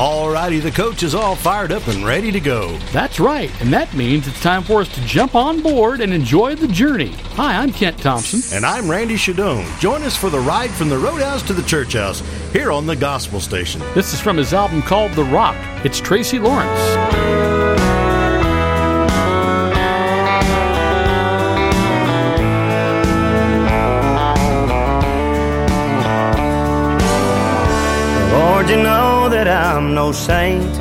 Alrighty, the coach is all fired up and ready to go. That's right, and that means it's time for us to jump on board and enjoy the journey. Hi, I'm Kent Thompson. And I'm Randy Shadoan. Join us for the ride from the Roadhouse to the Church House here on the Gospel Station. This is from his album called The Rock. It's Tracy Lawrence. That I'm no saint.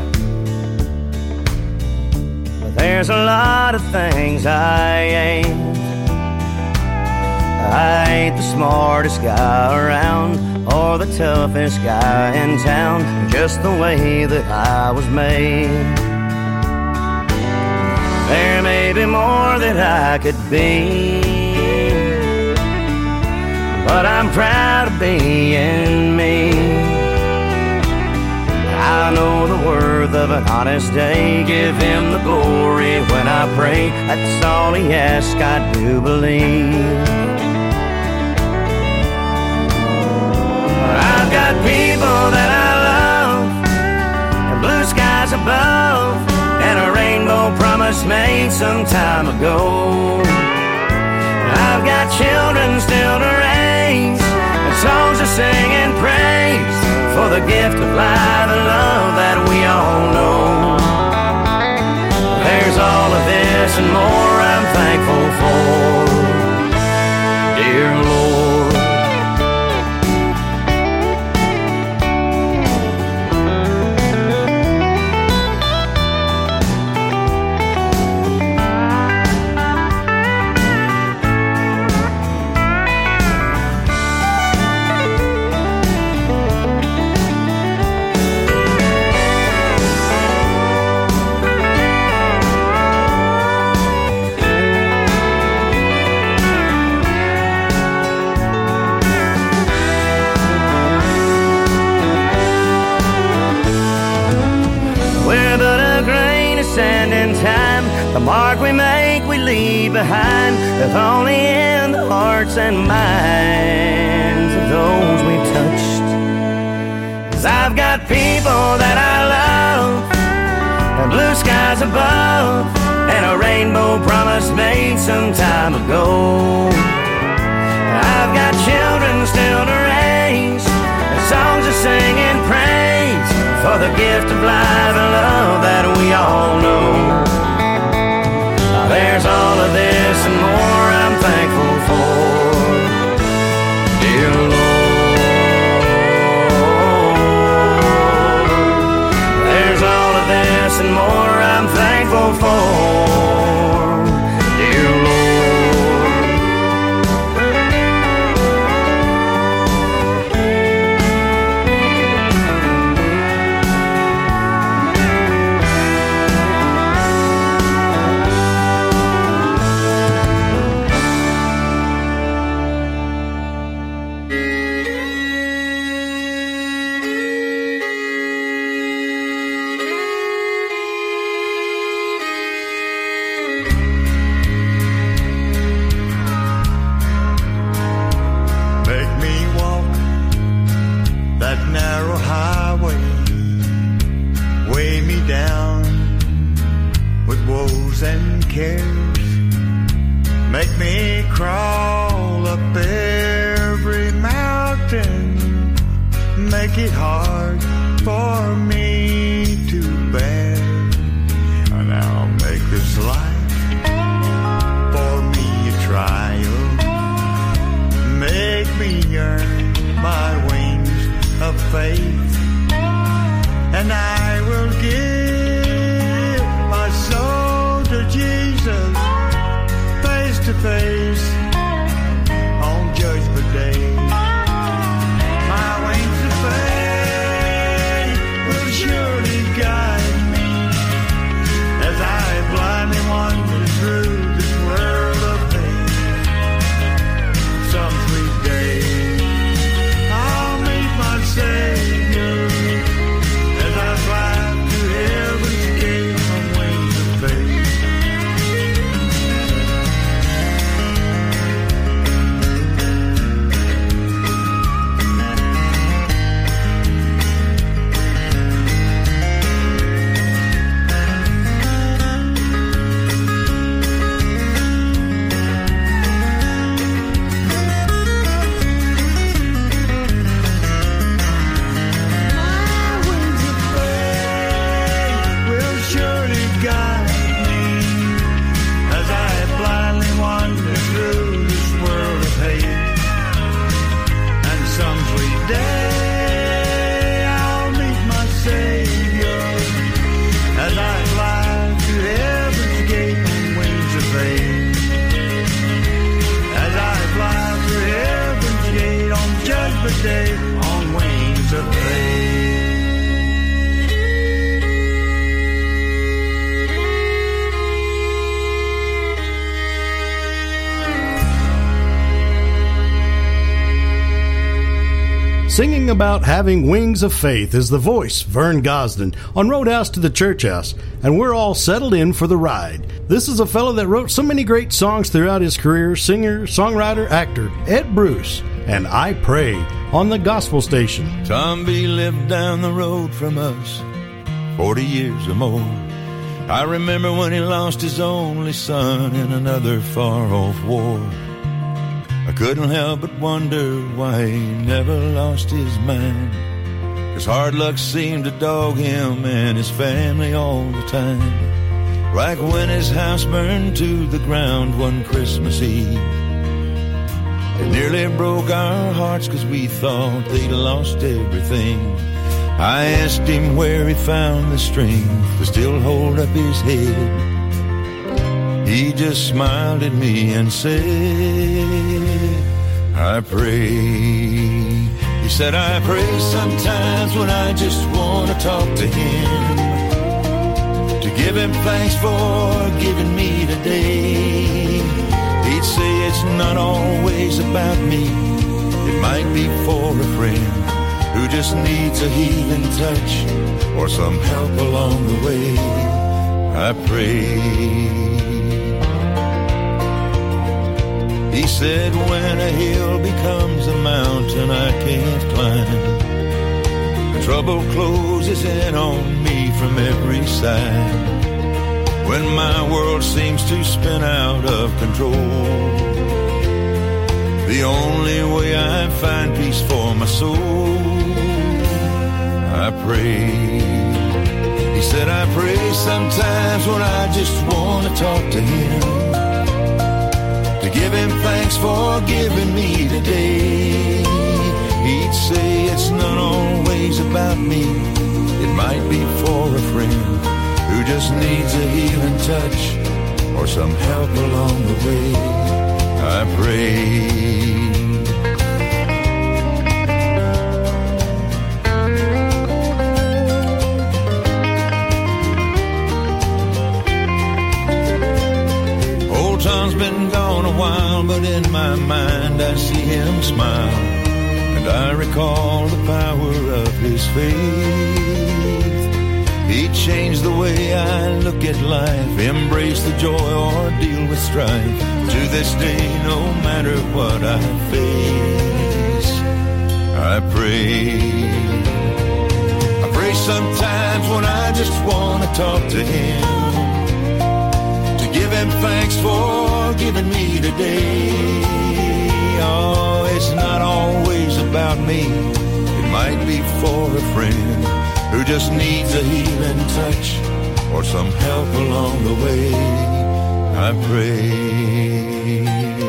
But there's a lot of things I ain't. I ain't the smartest guy around or the toughest guy in town, just the way that I was made. There may be more that I could be, but I'm proud of being me. I know the worth of an honest day. Give him the glory when I pray. That's all he asks, I do believe. I've got people that I love, and blue skies above, and a rainbow promise made some time ago. I've got children still to raise, and songs to sing and praise for the gift of life and love that we all know. There's all of this and more I'm thankful for, dear Lord. Leave behind. If only in the hearts and minds of those we've touched. Cause I've got people that I love, and blue skies above, and a rainbow promise made some time ago. I've got children still to raise, and songs to sing in praise for the gift of life and love that we all know. There's all of this and more I'm thankful for, dear Lord. There's all of this and more I'm thankful for, cares. Make me crawl up every mountain. Make it hard for me to bear. And I'll make this life for me a trial make me earn my wings of faith, and I face about having wings of faith is the voice, Vern Gosdin, on Roadhouse to the Church House, and we're all settled in for the ride. This is a fellow that wrote so many great songs throughout his career singer, songwriter, actor, Ed Bruce, and I Pray on the Gospel Station. Tom B lived down the road from us 40 years or more. I remember when he lost his only son in another far off war. Couldn't help but wonder why he never lost his mind. Cause hard luck seemed to dog him and his family all the time. Like when his house burned to the ground one Christmas Eve. It nearly broke our hearts cause we thought they'd lost everything. I asked him where he found the strength to still hold up his head. He just smiled at me and said, I pray. He said, I pray sometimes when I just want to talk to him. To give him thanks for giving me today. He'd say it's not always about me. It might be for a friend who just needs a healing touch or some help along the way. I pray. He said, when a hill becomes a mountain I can't climb, trouble closes in on me from every side. When my world seems to spin out of control, the only way I find peace for my soul, I pray. He said, I pray sometimes when I just want to talk to him to give him thanks for giving me today. He'd say it's not always about me, it might be for a friend who just needs a healing touch or some help along the way. I pray. In my mind I see him smile. And I recall the power of his faith. He changed the way I look at life, embrace the joy or deal with strife. To this day, no matter what I face, I pray. I pray sometimes when I just want to talk to him him thanks for giving me today. Oh, it's not always about me. It might be for a friend who just needs a healing touch or some help along the way. I pray.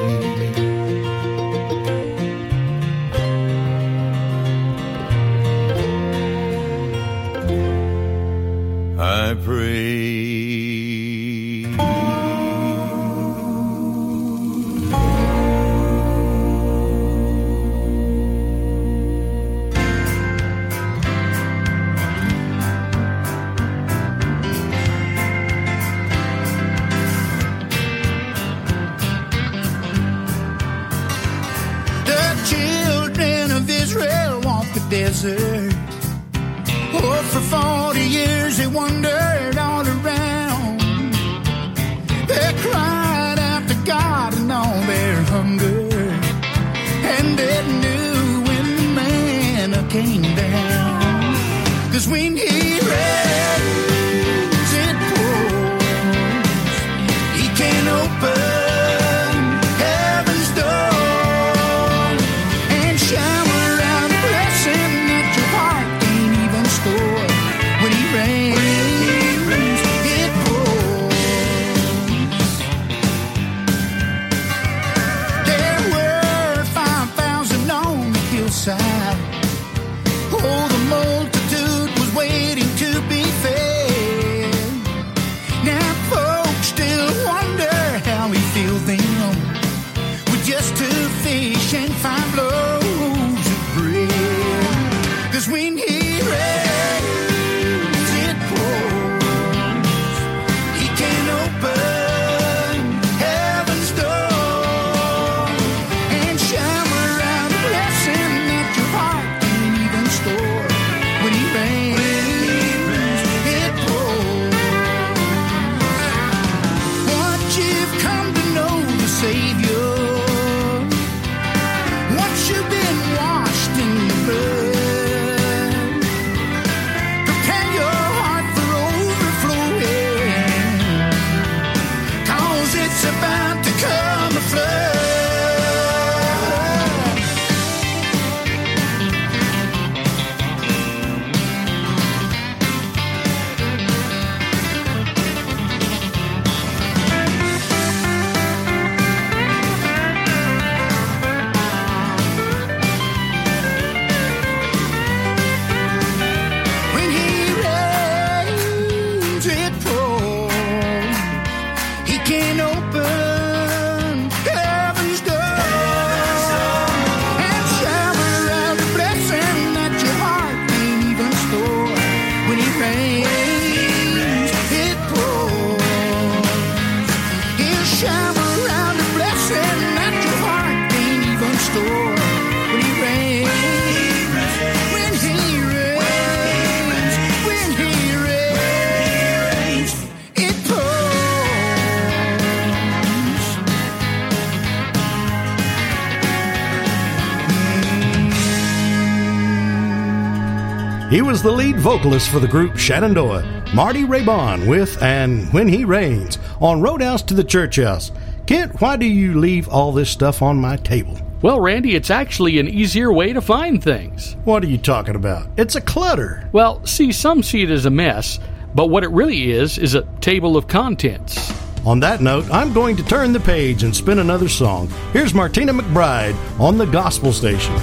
was the lead vocalist for the group Shenandoah, Marty Raybon, with And When He Rains on Roadhouse to the Church House. Kent, why do you leave all this stuff on my table? Well, Randy, it's actually an easier way to find things. What are you talking about? It's a clutter. Well, see, some see it as a mess, but what it really is is a table of contents. On that note, I'm going to turn the page and spin another song. Here's Martina McBride on the Gospel Station.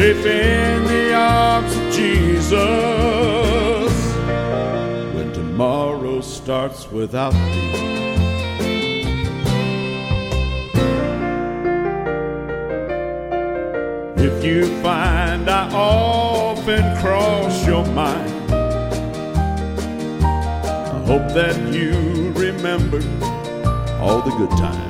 Safe in the arms of Jesus when tomorrow starts without me. If you find I often cross your mind, I hope that you remember all the good times.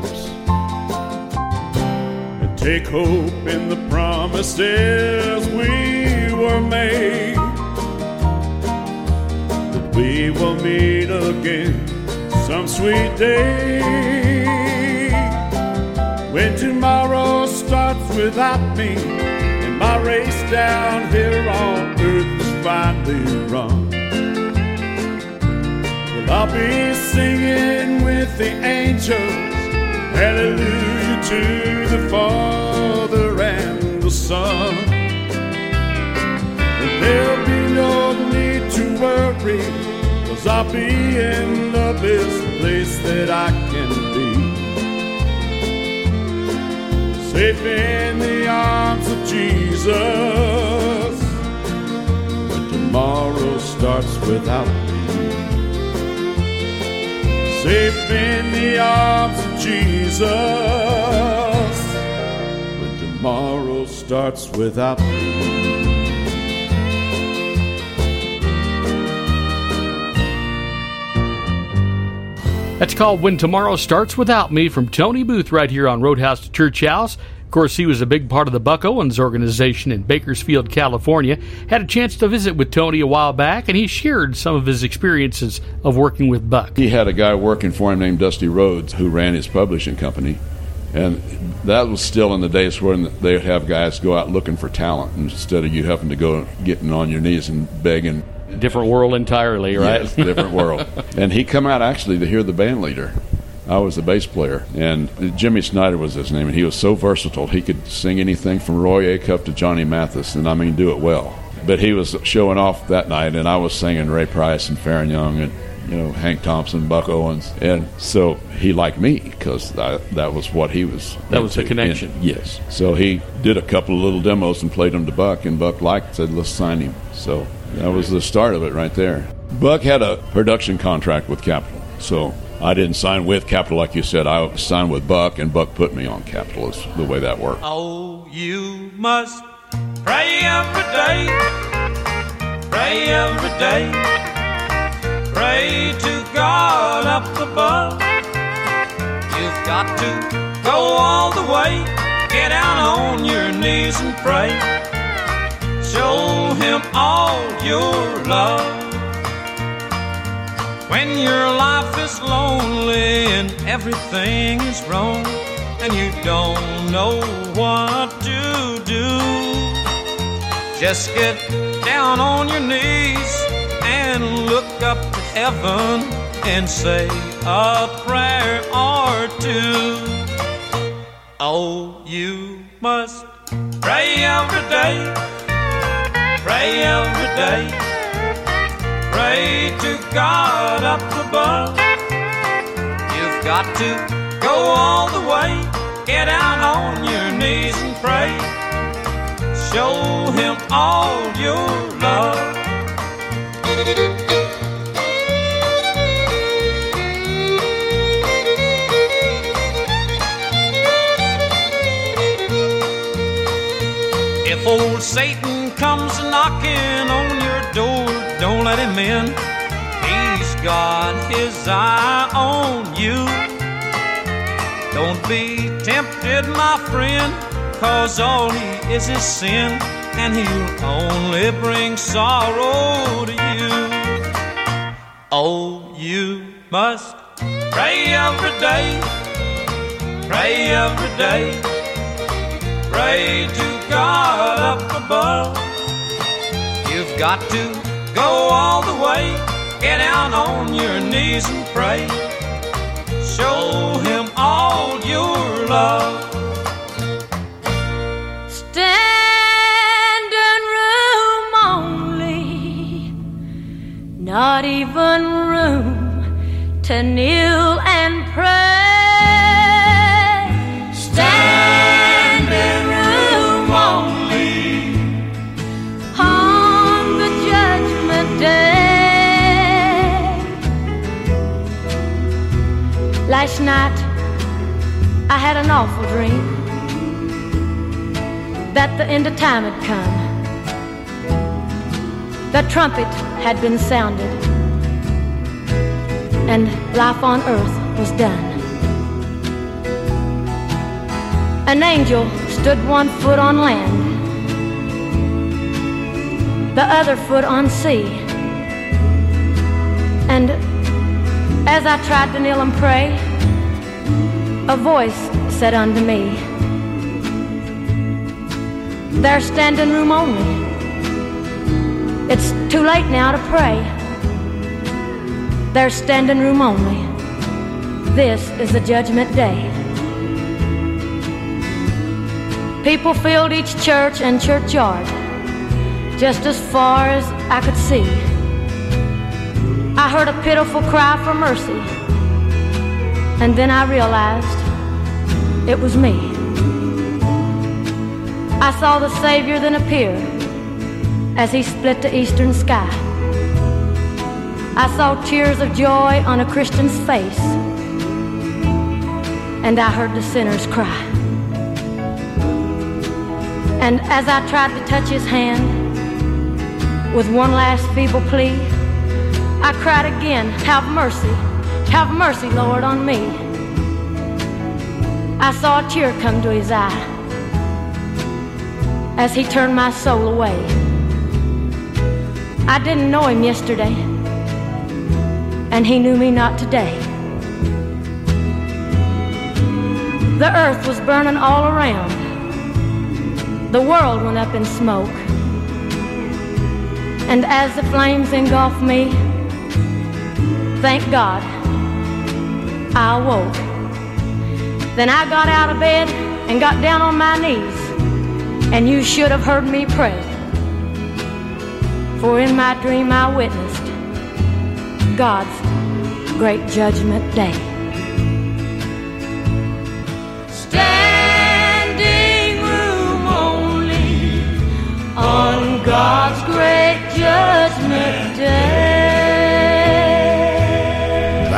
Take hope in the promises we were made. That we will meet again some sweet day. When tomorrow starts without me, and my race down here on earth is finally run. Well, I'll be singing with the angels, hallelujah to the Father and the Son. And there'll be no need to worry, cause I'll be in the best place that I can be. Safe in the arms of Jesus when tomorrow starts without me. Safe in the arms Jesus when tomorrow starts without me. That's called When Tomorrow Starts Without Me from Tony Booth right here on Roadhouse to Church House. Of course, he was a big part of the Buck Owens organization in Bakersfield, California. Had a chance to visit with Tony a while back, and he shared some of his experiences of working with Buck. He had a guy working for him named Dusty Rhodes who ran his publishing company. And that was still in the days when they would have guys go out looking for talent instead of you having to go getting on your knees and begging. Different world entirely, right? Yes, different world. And he come out actually to hear the band leader. I was the bass player, and Jimmy Snyder was his name, and he was so versatile. He could sing anything from Roy Acuff to Johnny Mathis, and I mean, do it well. But he was showing off that night, and I was singing Ray Price and Faron Young and you know Hank Thompson, Buck Owens, and so he liked me because that was what he was. That was the connection. And, yes. So he did a couple of little demos and played them to Buck, and Buck liked, said, "Let's sign him." So that was the start of it right there. Buck had a production contract with Capitol, so I didn't sign with Capitol like you said. I signed with Buck, and Buck put me on Capitol. Is the way that worked. Oh, you must pray every day, pray every day, pray to God up above. You've got to go all the way, get down on your knees and pray. Show Him all your love. When your life is lonely and everything is wrong, and you don't know what to do, just get down on your knees and look up to heaven and say a prayer or two. Oh, you must pray every day, pray every day. Pray to God up above. You've got to go all the way, get down on your knees and pray. Show him all your love. If old Satan comes knocking on your don't let him in. He's got his eye on you. Don't be tempted, my friend, cause all he is is sin, and he'll only bring sorrow to you. Oh, you must pray every day, pray every day. Pray to God up above. You've got to go all the way. Get down on your knees and pray. Show him all your love. Standing room only, not even room to kneel and pray. Last night I had an awful dream that the end of time had come. The trumpet had been sounded, and life on earth was done. An angel stood one foot on land, the other foot on sea. And as I tried to kneel and pray, a voice said unto me, There's standing room only. It's too late now to pray. There's standing room only. This is the judgment day. People filled each church and churchyard, just as far as I could see. I heard a pitiful cry for mercy, and then I realized it was me. I saw the Savior then appear as he split the eastern sky. I saw tears of joy on a Christian's face, and I heard the sinners cry. And as I tried to touch his hand with one last feeble plea, I cried again, Have mercy, have mercy, Lord, on me. I saw a tear come to his eye as he turned my soul away. I didn't know him yesterday, and he knew me not today. The earth was burning all around. The world went up in smoke. And as the flames engulfed me, thank God, I awoke. Then I got out of bed and got down on my knees, and you should have heard me pray. For in my dream I witnessed God's great judgment day. Standing room only on God's great judgment day.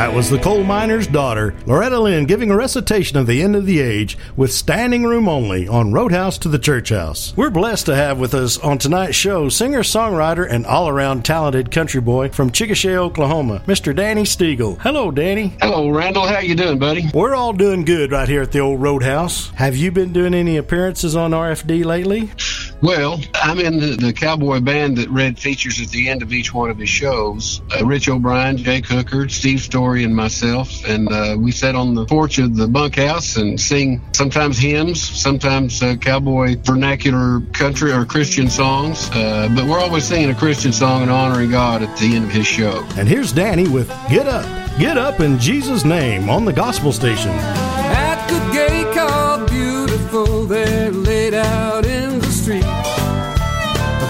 That was the coal miner's daughter, Loretta Lynn, giving a recitation of the end of the age with standing room only on Roadhouse to the Church House. We're blessed to have with us on tonight's show singer, songwriter, and all around talented country boy from Chickasha, Oklahoma, Mr. Danny Stiegel. Hello, Danny. Hello, Randall. How you doing, buddy? We're all doing good right here at the old Roadhouse. Have you been doing any appearances on RFD lately? Well, I'm in the, the cowboy band that Red features at the end of each one of his shows. Uh, Rich O'Brien, Jake Hooker, Steve Story, and myself. And uh, we sit on the porch of the bunkhouse and sing sometimes hymns, sometimes uh, cowboy vernacular country or Christian songs. Uh, but we're always singing a Christian song and honoring God at the end of his show. And here's Danny with Get Up. Get Up in Jesus' name on the gospel station. At the gate called Beautiful, they're laid out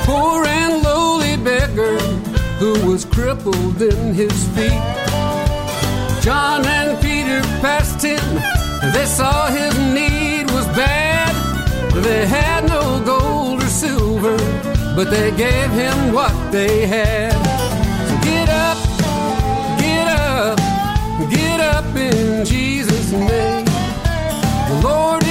poor and lowly beggar who was crippled in his feet. John and Peter passed him, and they saw his need was bad. They had no gold or silver, but they gave him what they had. So get up, get up, get up in Jesus' name. The Lord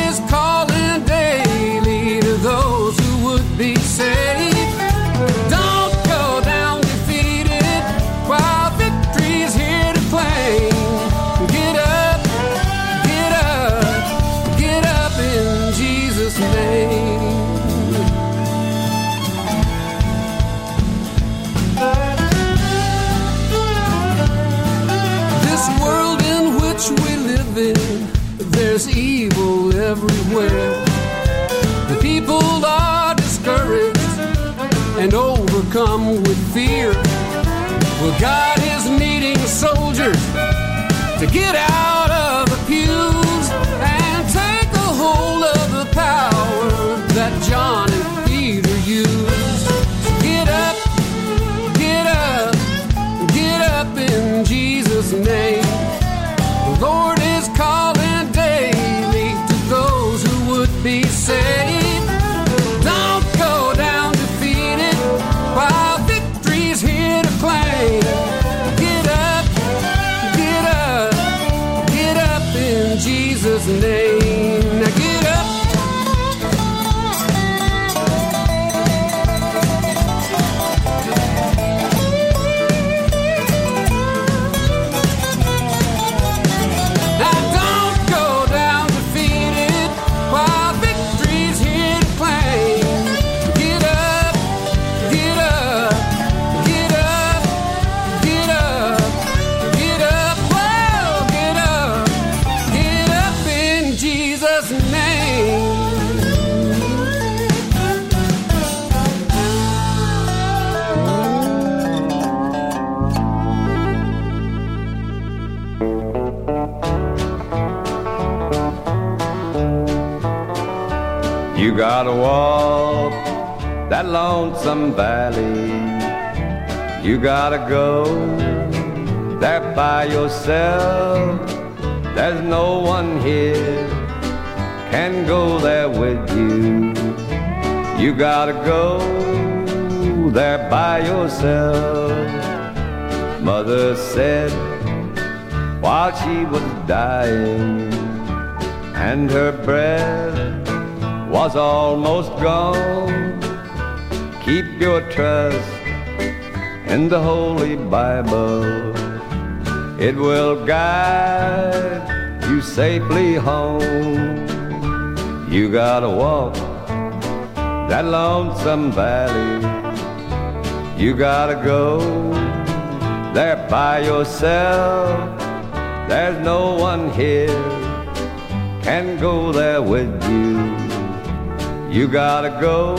everywhere. The people are discouraged and overcome with fear. Well, God is needing soldiers to get out walk that lonesome valley. You gotta go there by yourself. There's no one here can go there with you. You gotta go there by yourself. Mother said while she was dying, and her breath was almost gone. Keep your trust in the Holy Bible. It will guide you safely home. You gotta walk that lonesome valley. You gotta go there by yourself. There's no one here can go there with you. You gotta go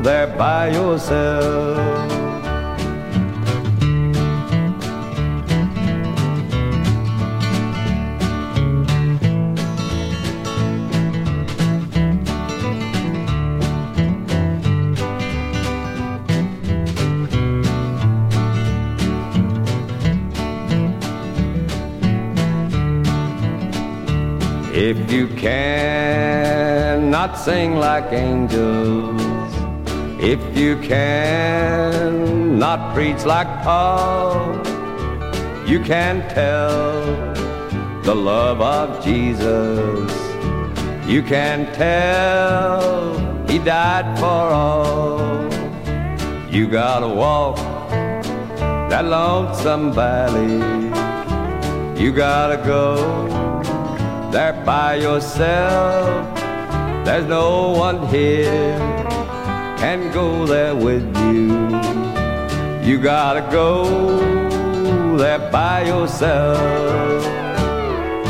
there by yourself. If you cannot sing like angels, if you can not preach like Paul, you can tell the love of Jesus. You can tell he died for all. You gotta walk that lonesome valley. You gotta go there by yourself. There's no one here can go there with you. You gotta go there by yourself.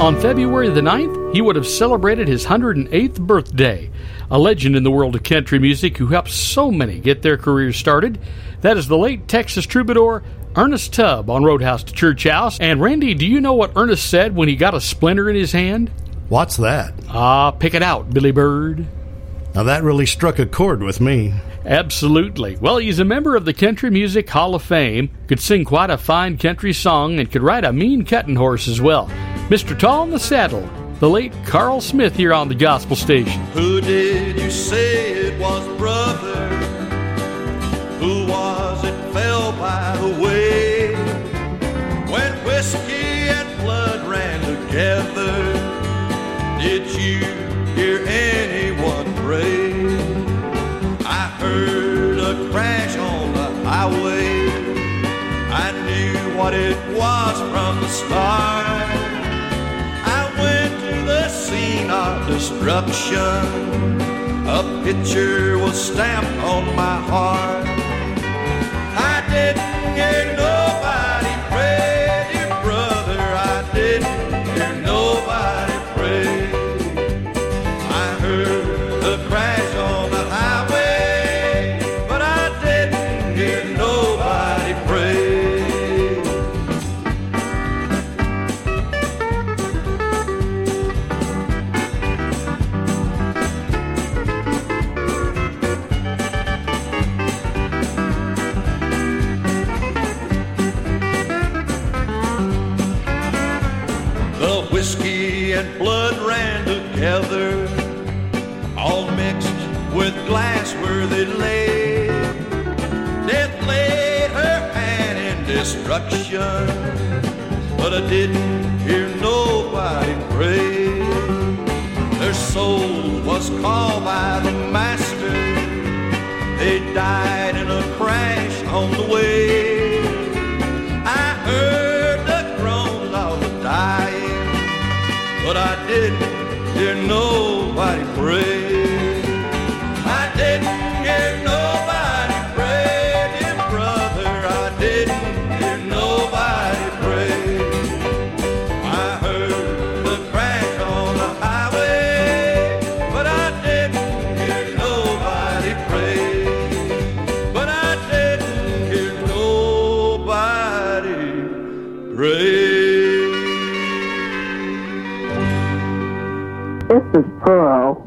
On February the 9th, he would have celebrated his 108th birthday. A legend in the world of country music who helped so many get their careers started. That is the late Texas troubadour Ernest Tubb on Roadhouse to Church House. And Randy, do you know what Ernest said when he got a splinter in his hand? What's that? Ah, pick it out, Billy Byrd. Now that really struck a chord with me. Absolutely. Well, he's a member of the Country Music Hall of Fame, could sing quite a fine country song, and could ride a mean cutting horse as well. Mr. Tall in the Saddle, the late Carl Smith here on the Gospel Station. Who did you say it was, brother? Who was it fell by the way? When whiskey and blood ran together, did you hear anyone pray? I heard a crash on the highway. I knew what it was from the start. I went to the scene of destruction. A picture was stamped on my heart. I didn't hear nobody destruction, but I didn't hear nobody pray. Their soul was called by the master. They died in a crash on the way. I heard the groans of the dying, but I didn't hear nobody pray. Is Pearl,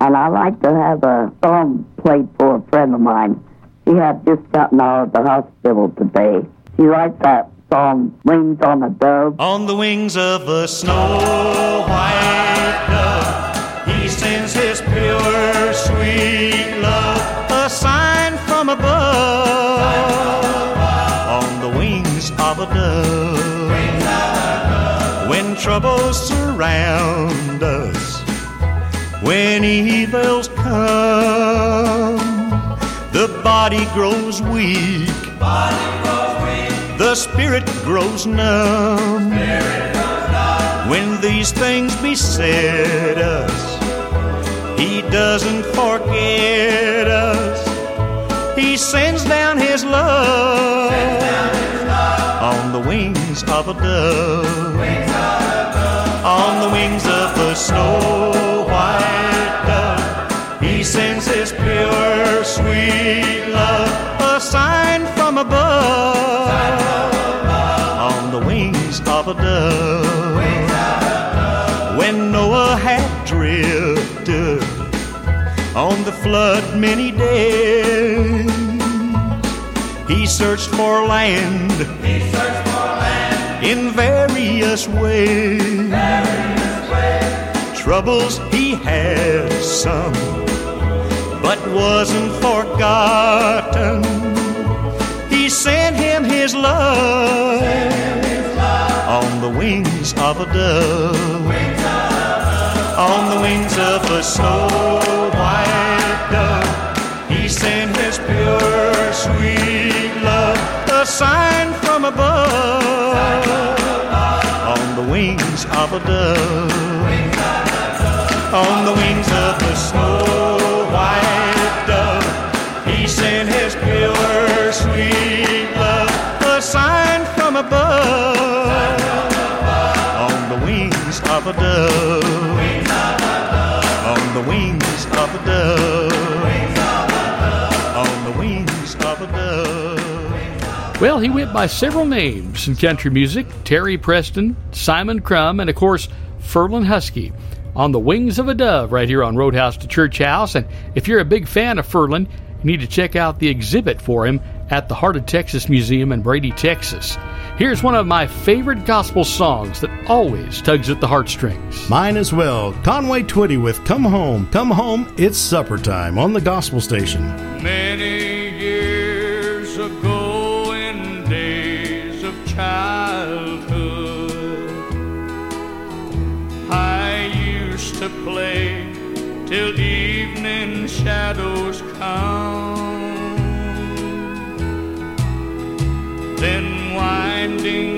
and I like to have a song played for a friend of mine. She had just gotten out of the hospital today. She liked that song, Wings on a Dove. On the wings of a snow white dove, he sends his pure, sweet love, a sign from above. On the wings of a dove, when troubles surround us, when evils come, the body grows weak. The spirit grows numb. When these things beset us, He doesn't forget us. He sends down His love on the wings of a dove. On the wings of a snow dove, sends His pure, sweet love, a sign from above. On the wings of a dove. When Noah had drifted on the flood many days, he searched for land. In various ways. Troubles he had some, but wasn't forgotten. He sent him his love on the wings of a dove. On the wings of a snow white dove, he sent his pure, sweet love, a sign from above. On the wings of a dove, on the wings of a snow white dove, he sent his pure, sweet love, a sign from above. On the wings of a dove, on the wings of a dove, on the wings of a dove. Well, he went by several names in country music Terry Preston, Simon Crum, and of course, Ferlin Husky. On the Wings of a Dove, right here on Roadhouse to Church House. And if you're a big fan of Ferlin, you need to check out the exhibit for him at the Heart of Texas Museum in Brady, Texas. Here's one of my favorite gospel songs that always tugs at the heartstrings. Mine as well. Conway Twitty with Come Home. Come Home, it's supper time on the gospel station. Many years ago, in days of childhood, to play till evening shadows come. Then winding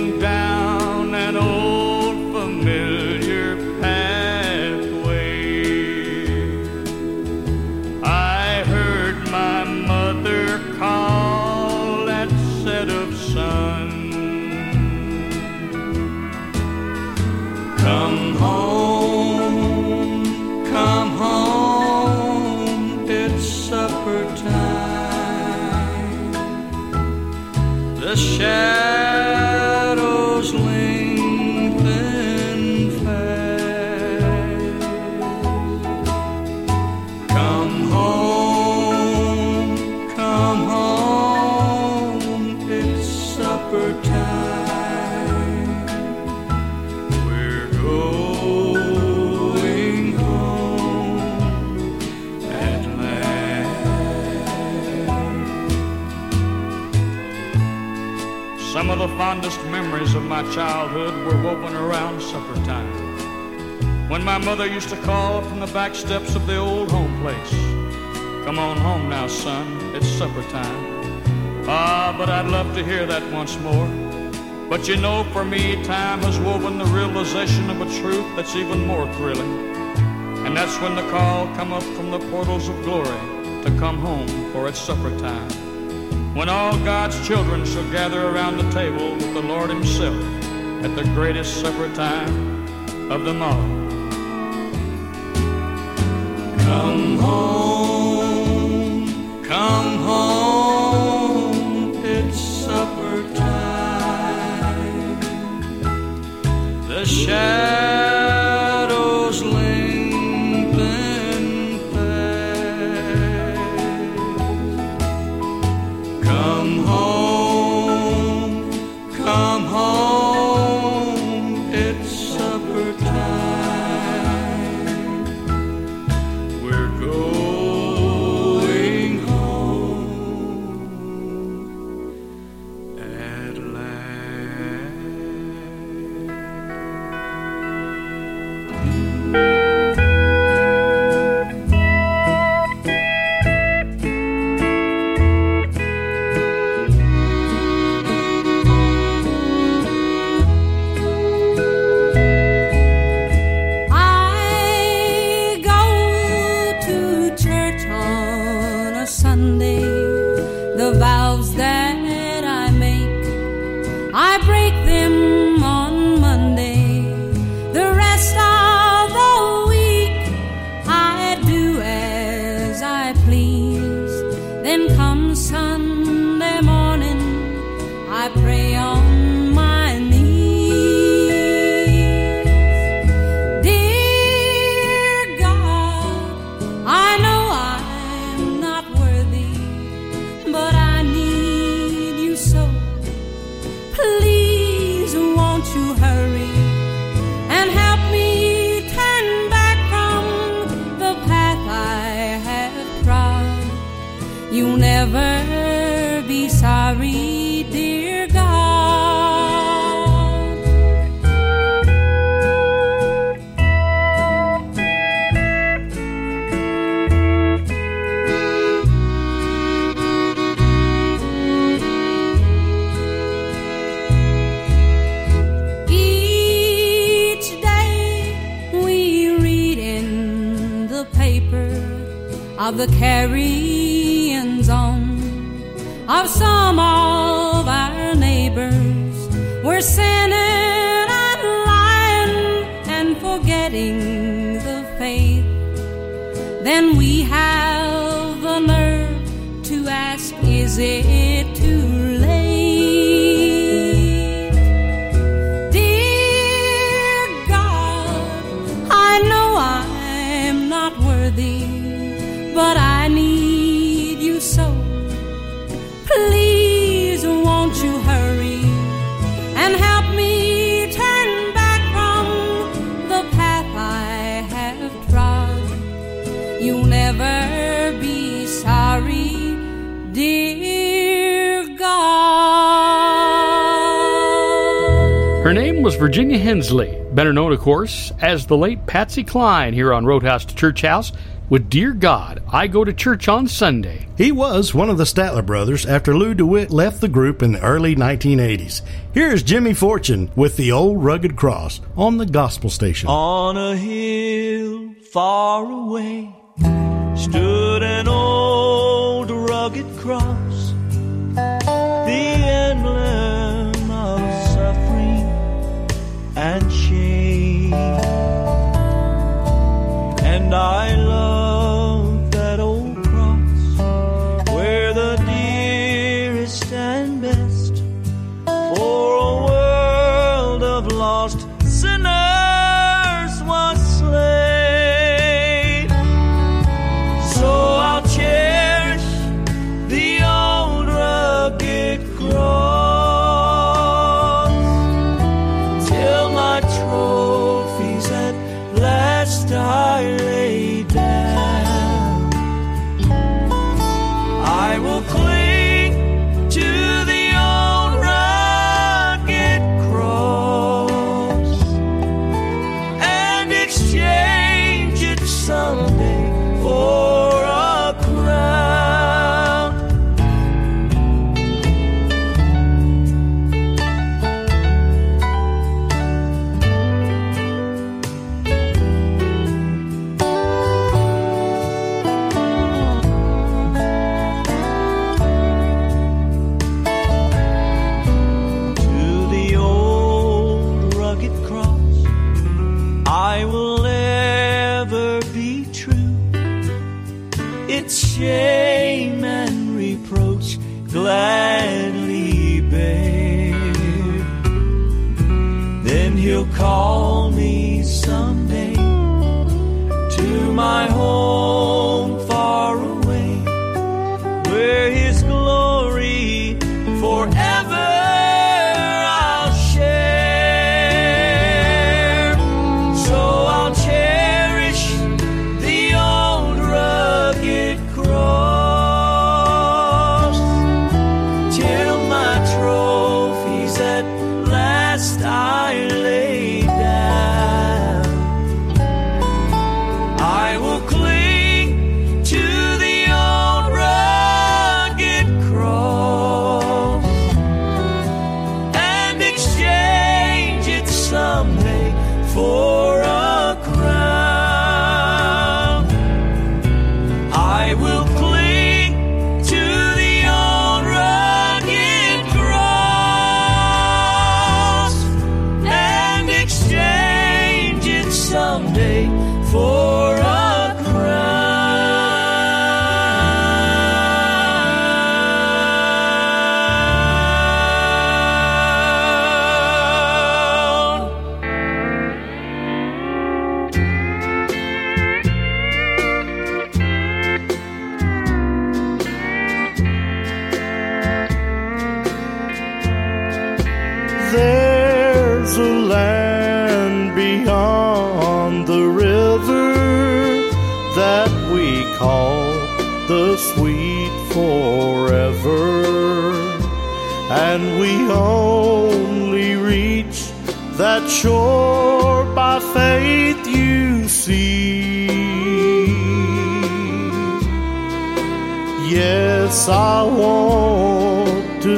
memories of my childhood were woven around supper time. When my mother used to call from the back steps of the old home place, Come on home now, son, it's supper time. Ah, but I'd love to hear that once more. But you know, for me, time has woven the realization of a truth that's even more thrilling. And that's when the call come up from the portals of glory to come home for it's supper time. When all God's children shall gather around the table with the Lord Himself at the greatest supper time of them all. Come home, come home, it's supper time. The shadows dear God. Each day we read in the paper of the of some Virginia Hensley, better known, of course, as the late Patsy Cline here on Roadhouse to Church House with Dear God, I Go to Church on Sunday. He was one of the Statler brothers after Lew DeWitt left the group in the early 1980s. Here's Jimmy Fortune with the old rugged cross on the gospel station. On a hill far away stood an old rugged cross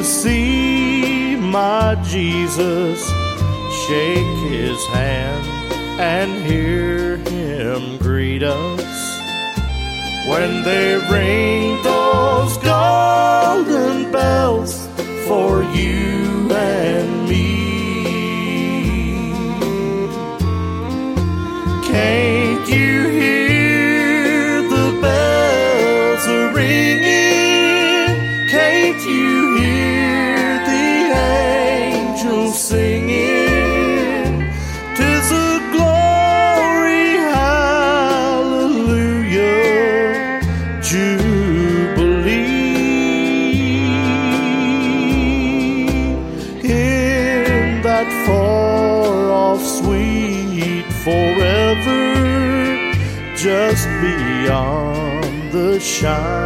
see my Jesus, shake his hand, and hear him greet us. When they ring those golden bells for you and shine.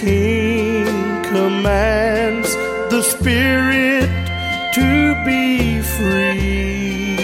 King commands the Spirit to be free,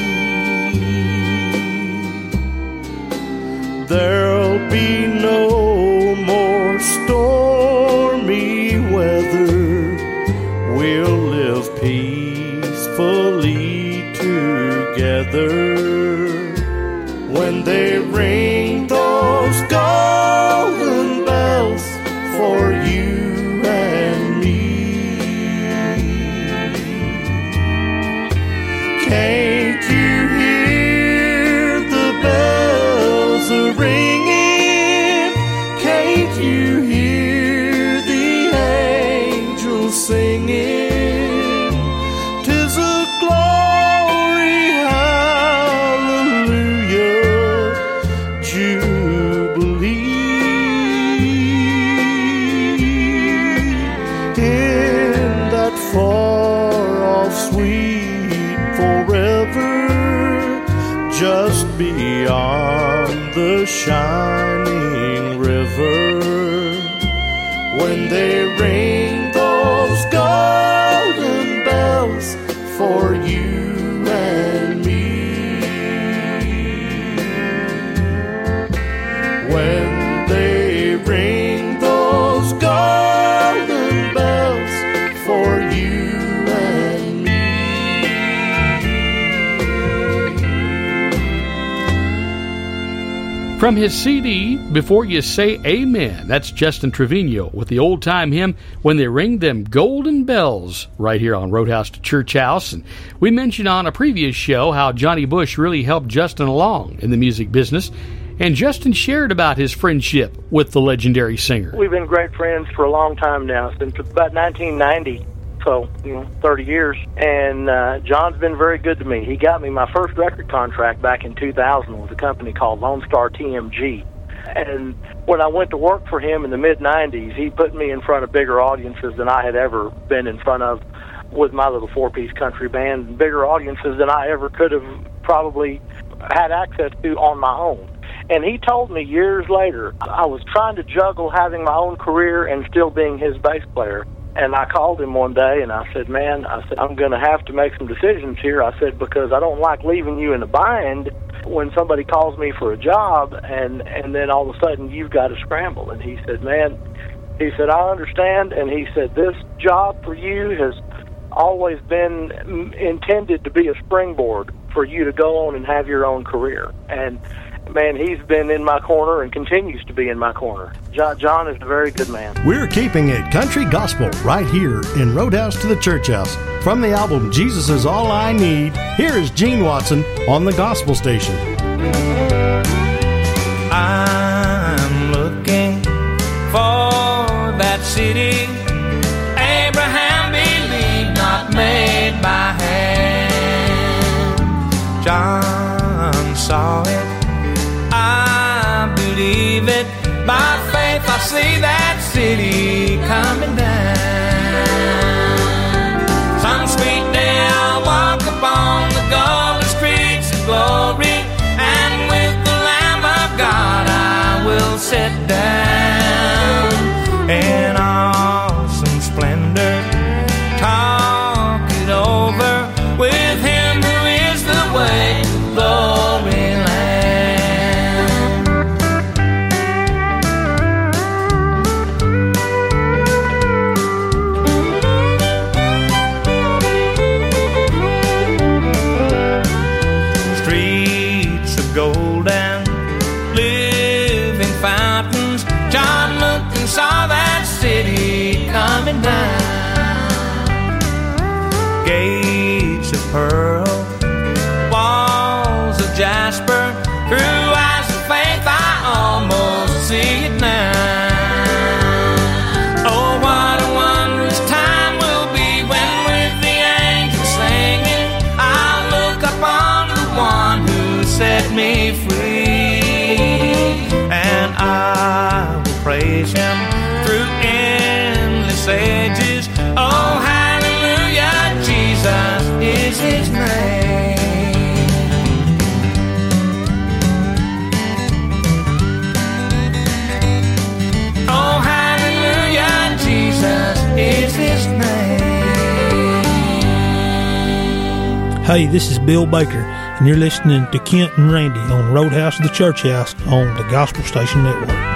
From his CD, Before You Say Amen, that's Justin Trevino with the old time hymn When They Ring Them Golden Bells, right here on Roadhouse to Church House. And we mentioned on a previous show how Johnny Bush really helped Justin along in the music business. And Justin shared about his friendship with the legendary singer. We've been great friends for a long time now, since about 1990. So, you know, 30 years. And uh, John's been very good to me. He got me my first record contract back in 2000 with a company called Lone Star TMG. And when I went to work for him in the mid 90s, he put me in front of bigger audiences than I had ever been in front of with my little four piece country band, bigger audiences than I ever could have probably had access to on my own. And he told me years later, I was trying to juggle having my own career and still being his bass player. And I called him one day and I said, Man, I said, I'm going to have to make some decisions here. I said, Because I don't like leaving you in a bind when somebody calls me for a job and, and then all of a sudden you've got to scramble. And he said, Man, he said, I understand. And he said, This job for you has always been intended to be a springboard for you to go on and have your own career. And man, he's been in my corner and continues to be in my corner. John, John is a very good man. We're keeping it country gospel right here in Roadhouse to the Church House. From the album Jesus is All I Need, here is Gene Watson on the Gospel Station. I'm looking for that city Abraham believed, not made by hand. John saw it, I believe it. By faith, I see that city coming down. Some sweet day I'll walk upon the golden streets of glory, and with the Lamb of God I will sit down Hey, this is Bill Baker, and you're listening to Kent and Randy on Roadhouse of the Church House on the Gospel Station Network.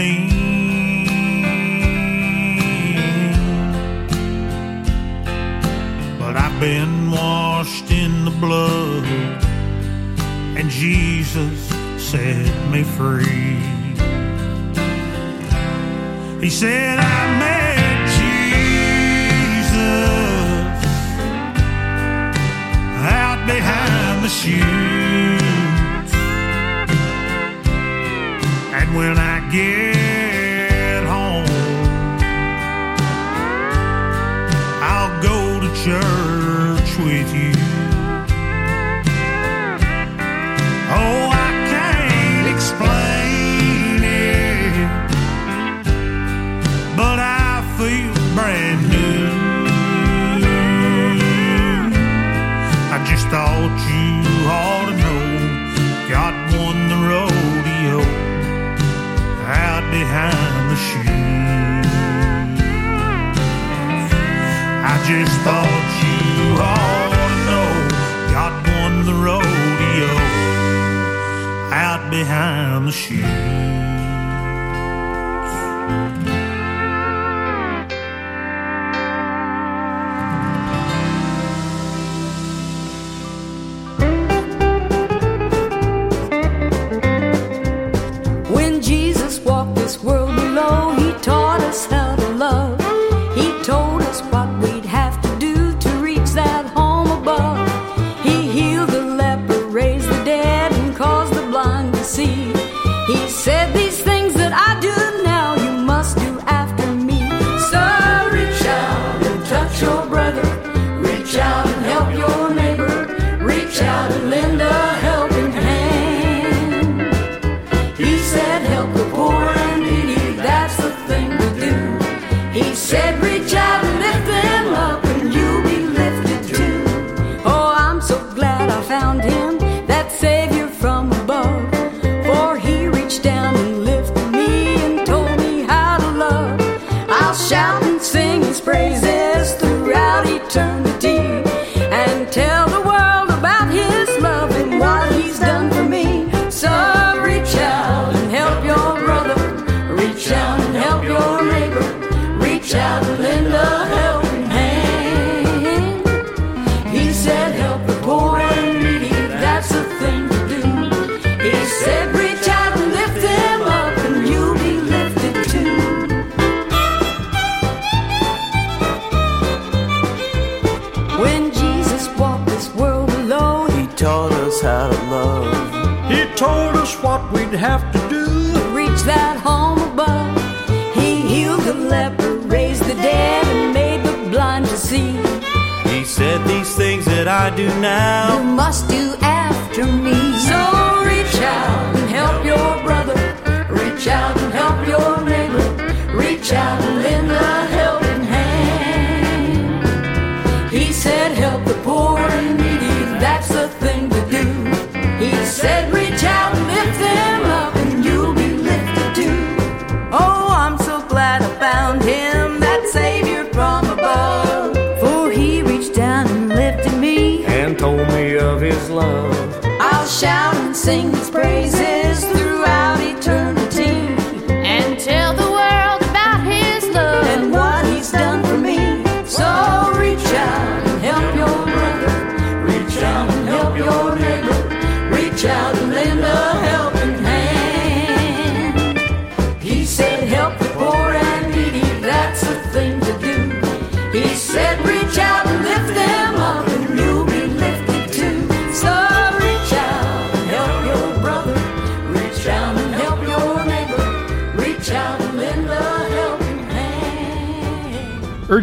clean. But I've been washed in the blood, and Jesus set me free. He said, I met Jesus out behind the shoes. And when I get home. I'll go to church. just thought you all to know God won the rodeo out behind the shoes. I do You now. must do after me. So reach out and help your brother. Reach out and help your neighbor. Reach out of his love. I'll shout and sing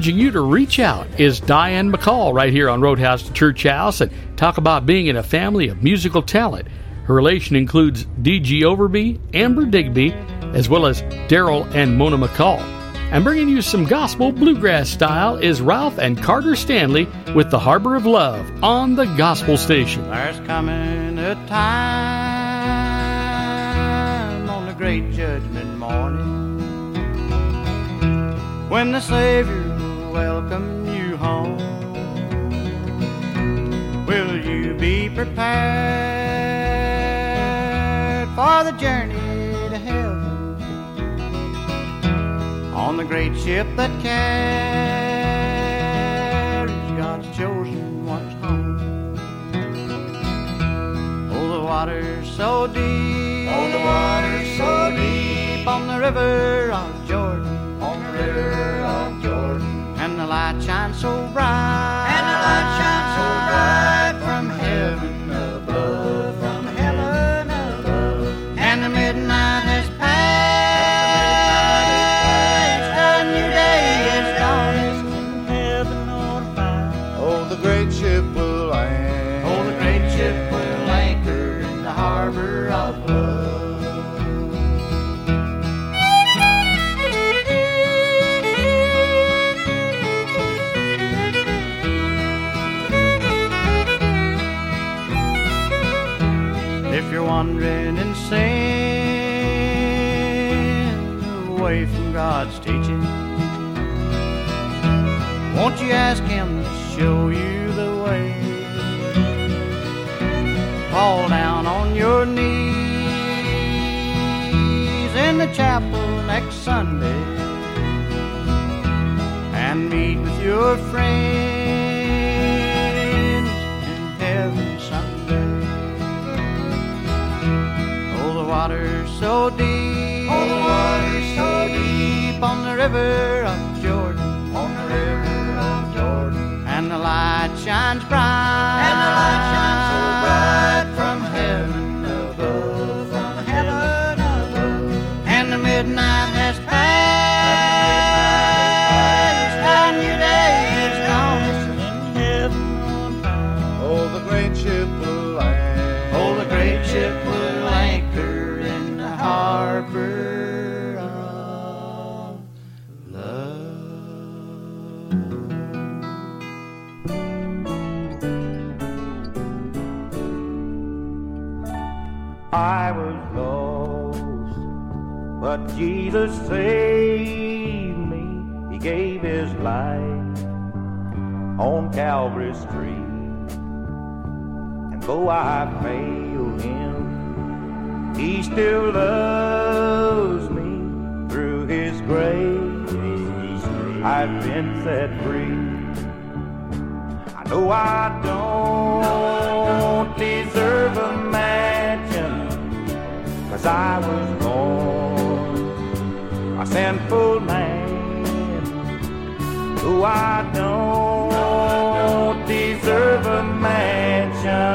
hand. Urging you to reach out is Diane McCall right here on Roadhouse to Church House and talk about being in a family of musical talent. Her relation includes D.G. Overby, Amber Digby, as well as Darrell and Mona McCall. And bringing you some gospel bluegrass style is Ralph and Carter Stanley with The Harbor of Love on the Gospel Station. There's coming a time on the great judgment morning when the Savior welcome you home. Will you be prepared for the journey to heaven on the great ship that carries God's chosen ones home? Oh, the water's so deep. Oh, the water's so deep on the river of Jordan. On the river of Jordan. And the light shines so bright. Won't you ask Him to show you the way? Fall down on your knees in the chapel next Sunday and meet with your friends in heaven someday. Oh, the water's so deep. Oh, the water's so deep on the river of Jordan. On the river light shines bright. And the light shines so bright from heaven above. From heaven above. And the midnight has Jesus saved me. He gave his life on Calvary's tree. And though I failed him, he still loves me through his grace. I've been set free. I know I don't deserve a mansion, cause I was born sinful man. Oh, I don't deserve a mansion.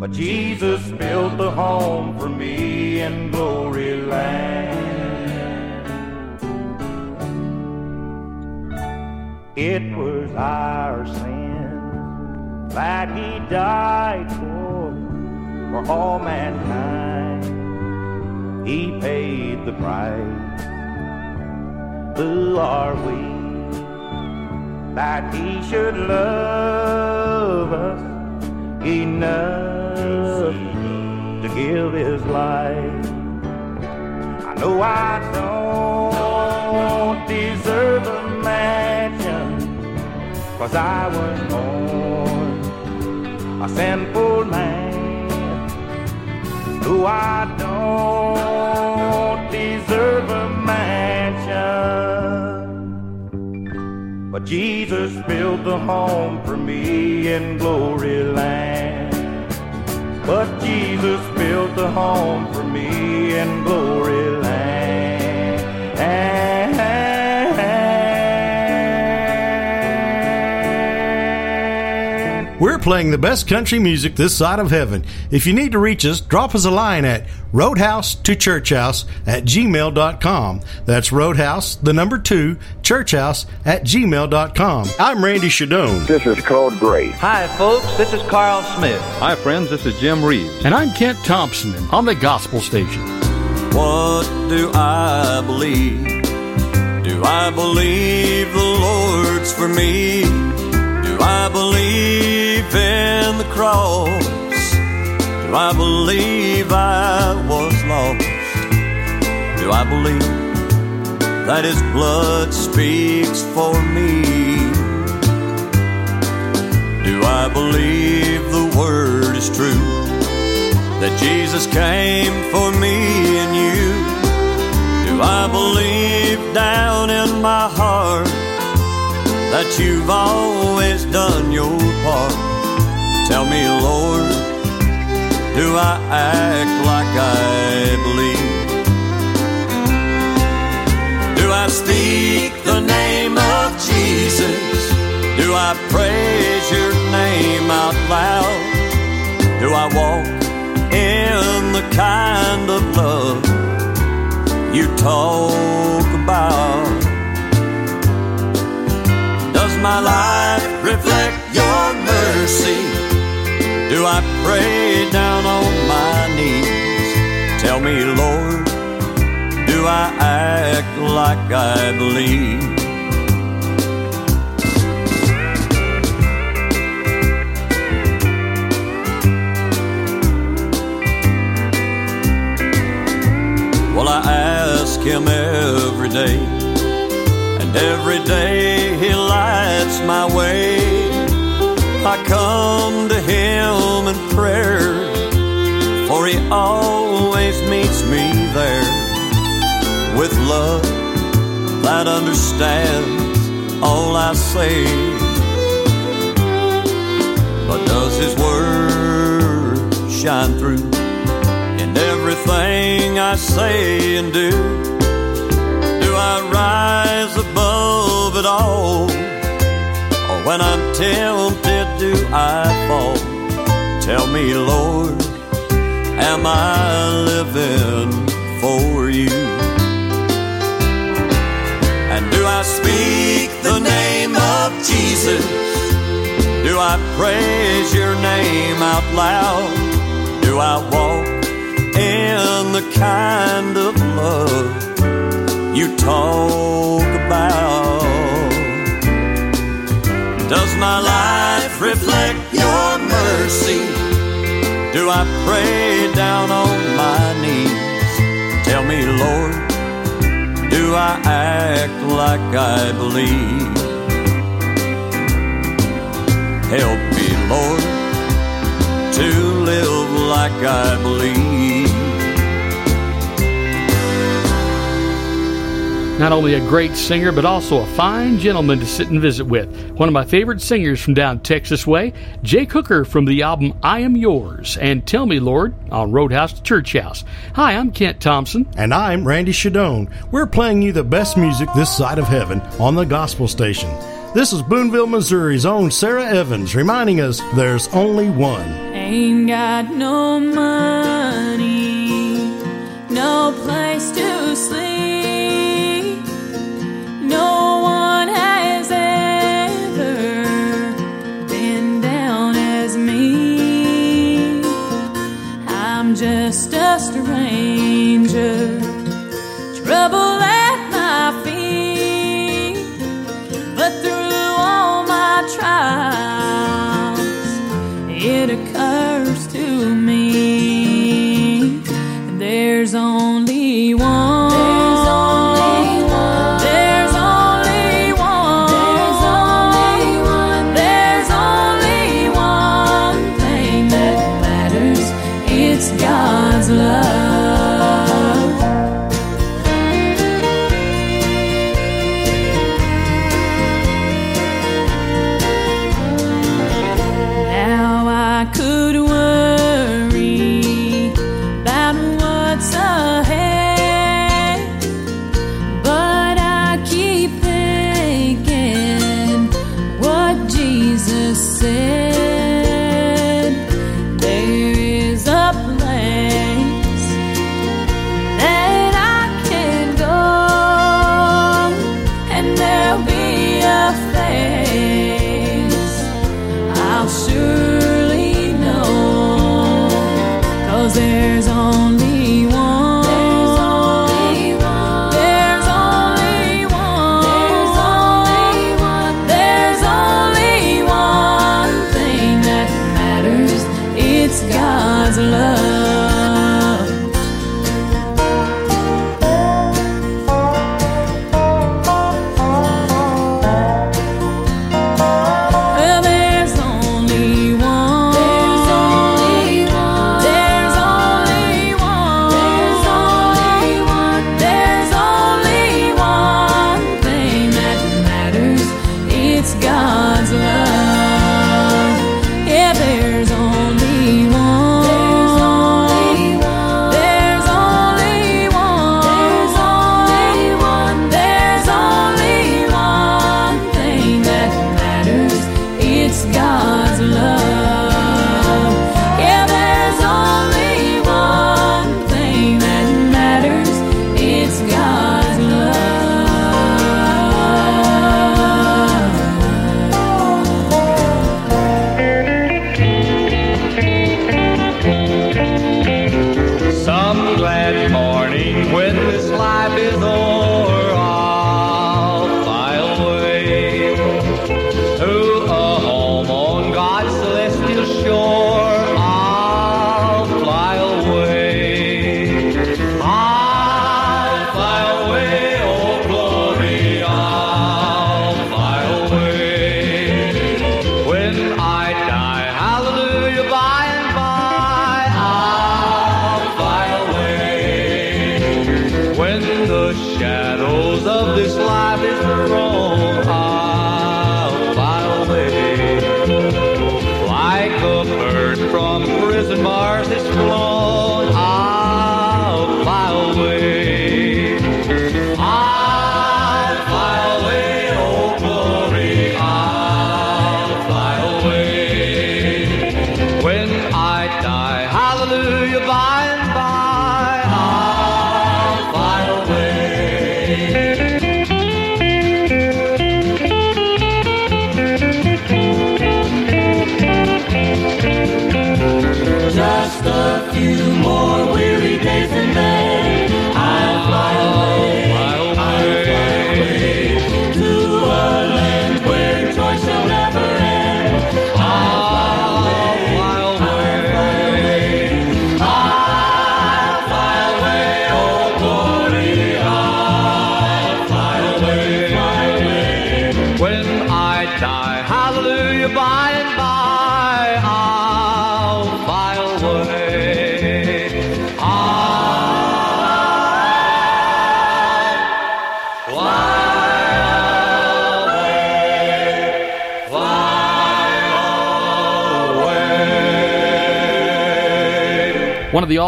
But Jesus built a home for me in glory land. It was our sin that he died for, for all mankind. He paid the price. Who are we that he should love us enough to give his life? I know I don't deserve a mansion, cause I was born a sinful man. No, I don't deserve a mansion. Uh. But Jesus built a home for me in glory land. But Jesus built a home for me in glory land. Playing the best country music this side of heaven. If you need to reach us, drop us a line at roadhouse to churchhouse at gmail.com. That's roadhouse, the number two, churchhouse at gmail.com. I'm Randy Shadoan. This is Claude Gray. Hi, folks. This is Carl Smith. Hi, friends. This is Jim Reeves. And I'm Kent Thompson on the Gospel Station. What do I believe? Do I believe the Lord's for me? Do I believe in the cross? Do I believe I was lost? Do I believe that His blood speaks for me? Do I believe the Word is true? That Jesus came for me and you? Do I believe down in my heart that you've always done your part? Tell me, Lord, do I act like I believe? Do I speak the name of Jesus? Do I praise your name out loud? Do I walk in the kind of love you talk about? Does my life reflect your mercy? Do I pray down on my knees? Tell me, Lord, do I act like I believe? Well, I ask him every day, and every day he lights my way. I come to him in prayer, for he always meets me there with love that understands all I say. But does his word shine through? in everything I say and do? Do I rise above it all? Or when I'm tempted, do I fall? Tell me, Lord, am I living for you? And do I speak the name of Jesus? Do I praise your name out loud? Do I walk in the kind of love you talk about? Does my life reflect your mercy? Do I pray down on my knees? Tell me, Lord, do I act like I believe? Help me, Lord, to live like I believe. Not only a great singer, but also a fine gentleman to sit and visit with. One of my favorite singers from down Texas way, Jake Hooker from the album I Am Yours and Tell Me Lord on Roadhouse to Church House. Hi, I'm Kent Thompson. And I'm Randy Shadoan. We're playing you the best music this side of heaven on the Gospel Station. This is Boonville, Missouri's own Sara Evans reminding us there's only one. Ain't got no money, no place to sleep. double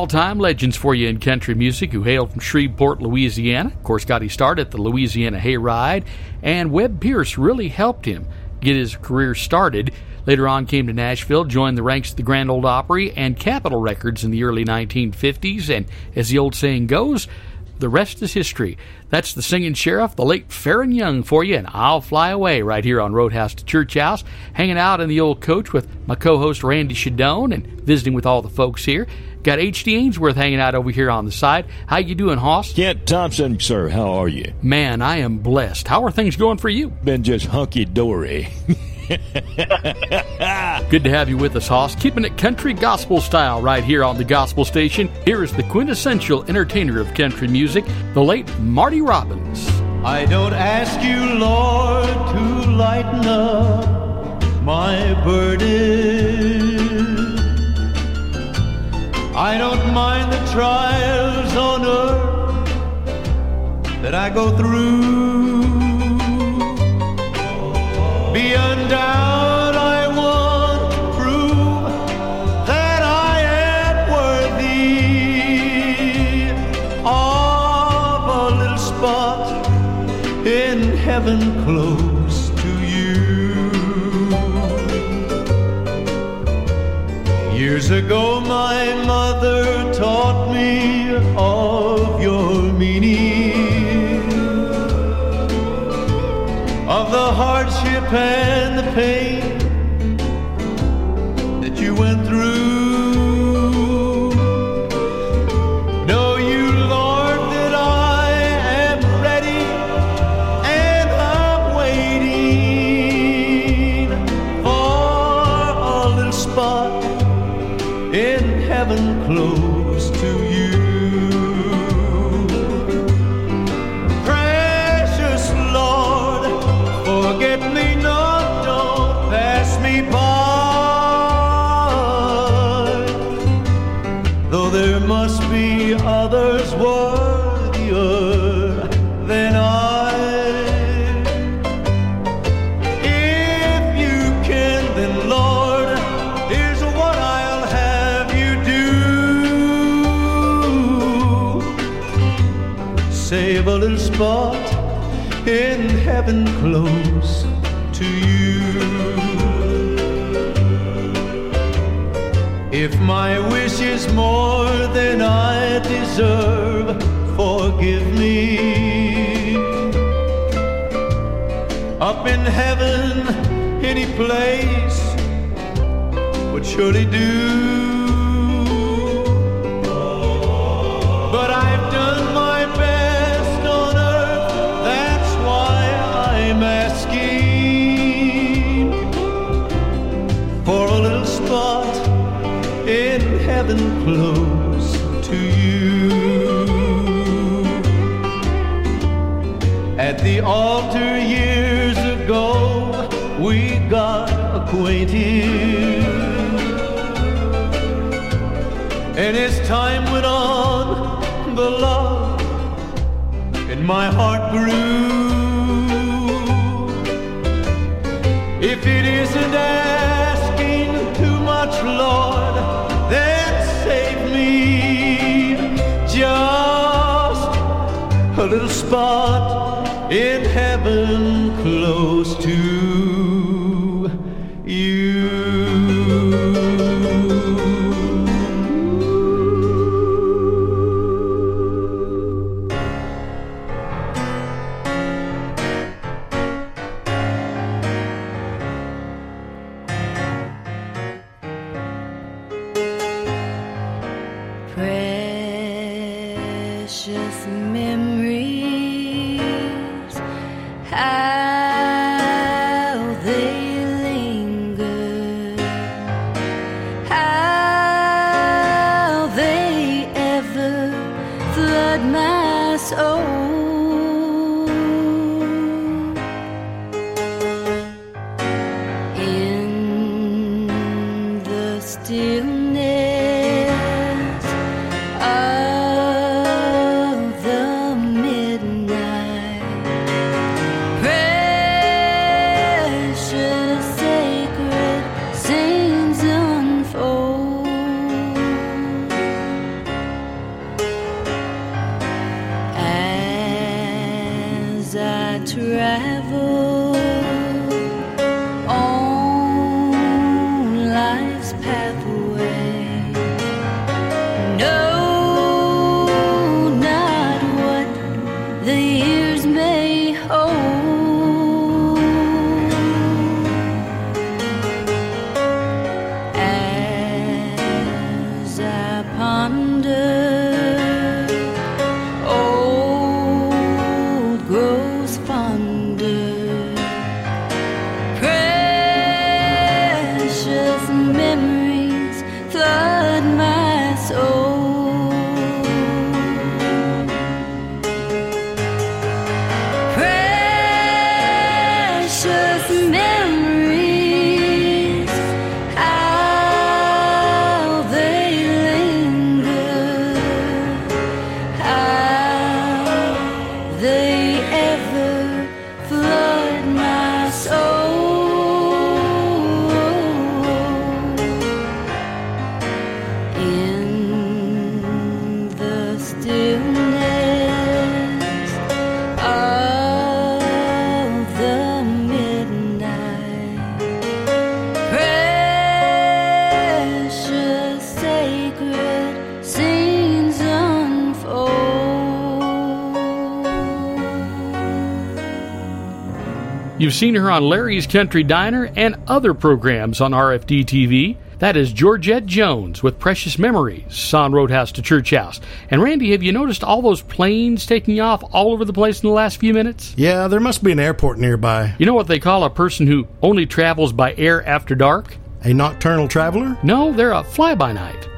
all time legends for you in country music who hailed from Shreveport, Louisiana. Of course, got his start at the Louisiana Hayride, and Webb Pierce really helped him get his career started. Later on, came to Nashville, joined the ranks of the Grand Ole Opry and Capitol Records in the early 1950s, and as the old saying goes, the rest is history. That's the singing sheriff, the late Faron Young, for you, and I'll fly away right here on Roadhouse to Church House, hanging out in the old coach with my co-host Randy Shadoan and visiting with all the folks here. Got H.D. Ainsworth hanging out over here on the side. How you doing, Hoss? Kent Thompson, sir. How are you? Man, I am blessed. How are things going for you? Been just hunky dory. Good to have you with us, Hoss. Keeping it country gospel style right here on the Gospel Station. Here is the quintessential entertainer of country music, the late Marty Robbins. I don't ask you, Lord, to lighten up my burden. Trials on earth that I go through. Beyond doubt, I want to prove that I am worthy of a little spot in heaven close to you. Years ago, and the pain deserve, forgive me. Up in heaven, any place would surely do. But I've done my best on earth, that's why I'm asking for a little spot in heaven close spot in heaven close to stillness. You've seen her on Larry's Country Diner and other programs on RFD TV. That is Georgette Jones with Precious Memories on Roadhouse to Church House. And Randy, have you noticed all those planes taking off all over the place in the last few minutes? Yeah, there must be an airport nearby. You know what they call a person who only travels by air after dark? A nocturnal traveler? No, they're a fly by night.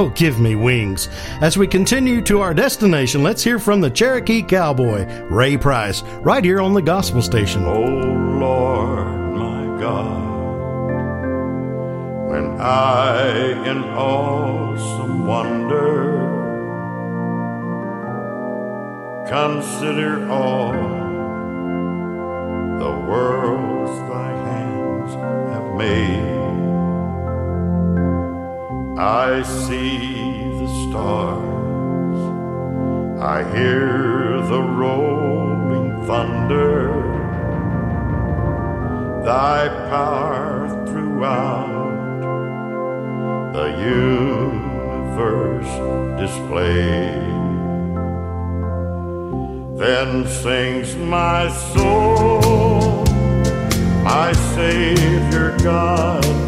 Oh, give me wings. As we continue to our destination, let's hear from the Cherokee cowboy, Ray Price, right here on the Gospel Station. Oh Lord, my God, when I in awesome wonder consider all the worlds thy hands have made. I see the stars, I hear the rolling thunder, thy power throughout the universe displayed. Then sings my soul, my Savior God,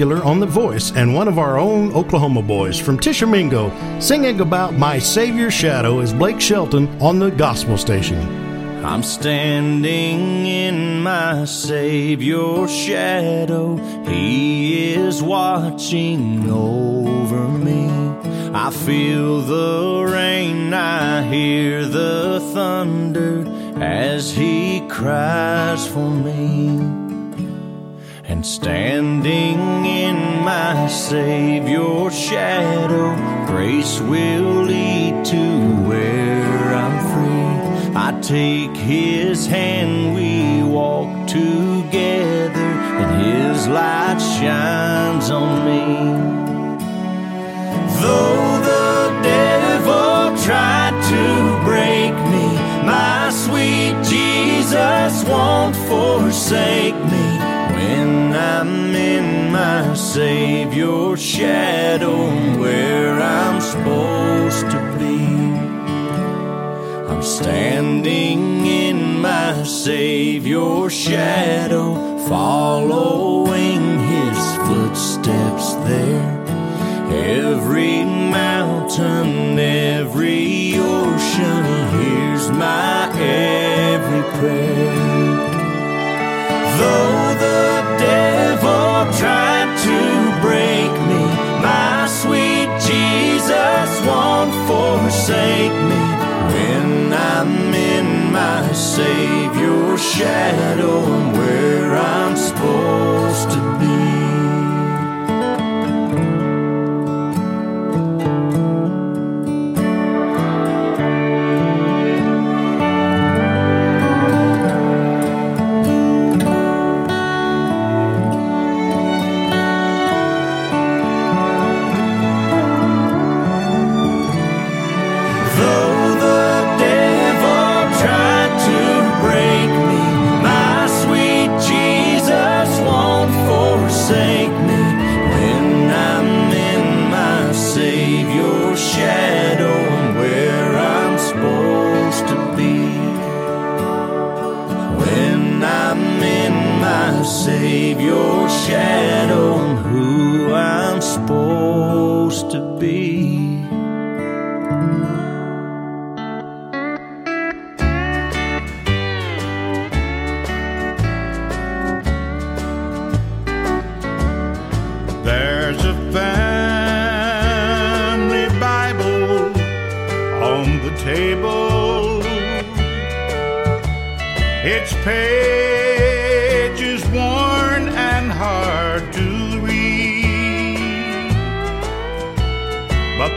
Regular on The Voice and one of our own Oklahoma boys from Tishomingo, singing about My Savior's Shadow is Blake Shelton on the gospel station. I'm standing in my Savior's shadow. He is watching over me. I feel the rain, I hear the thunder as He cries for me. And standing in my Savior's shadow, grace will lead to where I'm free. I take His hand, we walk together, and His light shines on me. Though the devil tried to break me, my sweet Jesus won't forsake me my Savior's shadow where I'm supposed to be. I'm standing in my Savior's shadow, following His footsteps there. Every mountain, every ocean hears my every prayer. Though the devil tried Savior's shadow. Where I'm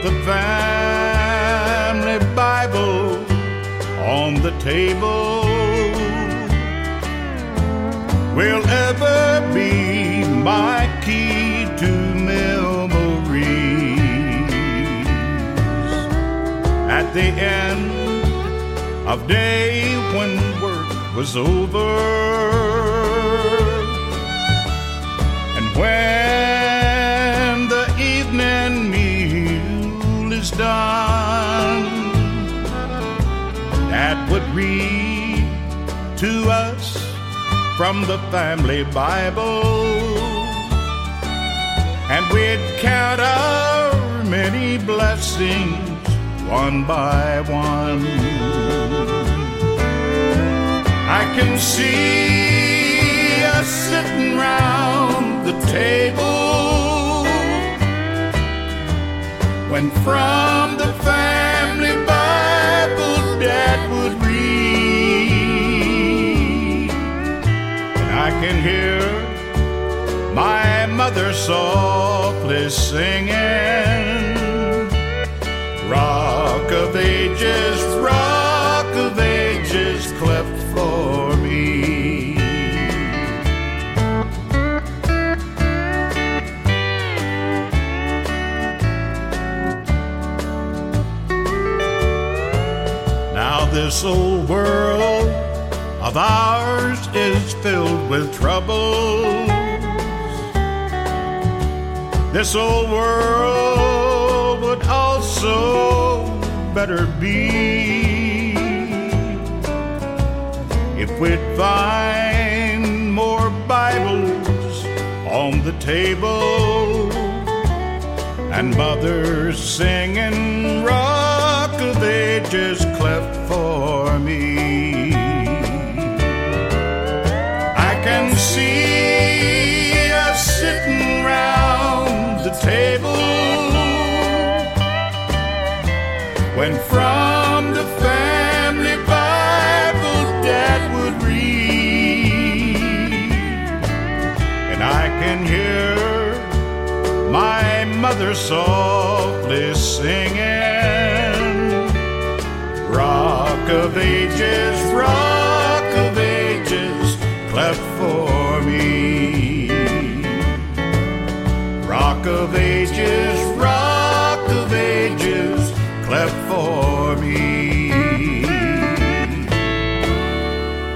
the family Bible on the table will ever be my key to memories. At the end of day when work was over, To us from the family Bible. And we'd count our many blessings one by one. I can see us sitting round the table when from the family I can hear my mother softly singing. Rock of ages, rock of ages, cleft for me. Now this old world of ours filled with troubles. This old world would also better be if we'd find more Bibles on the table and mothers singing Rock of Ages cleft for me. Table when from the family Bible Dad would read, and I can hear my mother softly singing, Rock of Ages, Rock of Ages, cleft for me. Rock of Ages, Rock of Ages, cleft for me.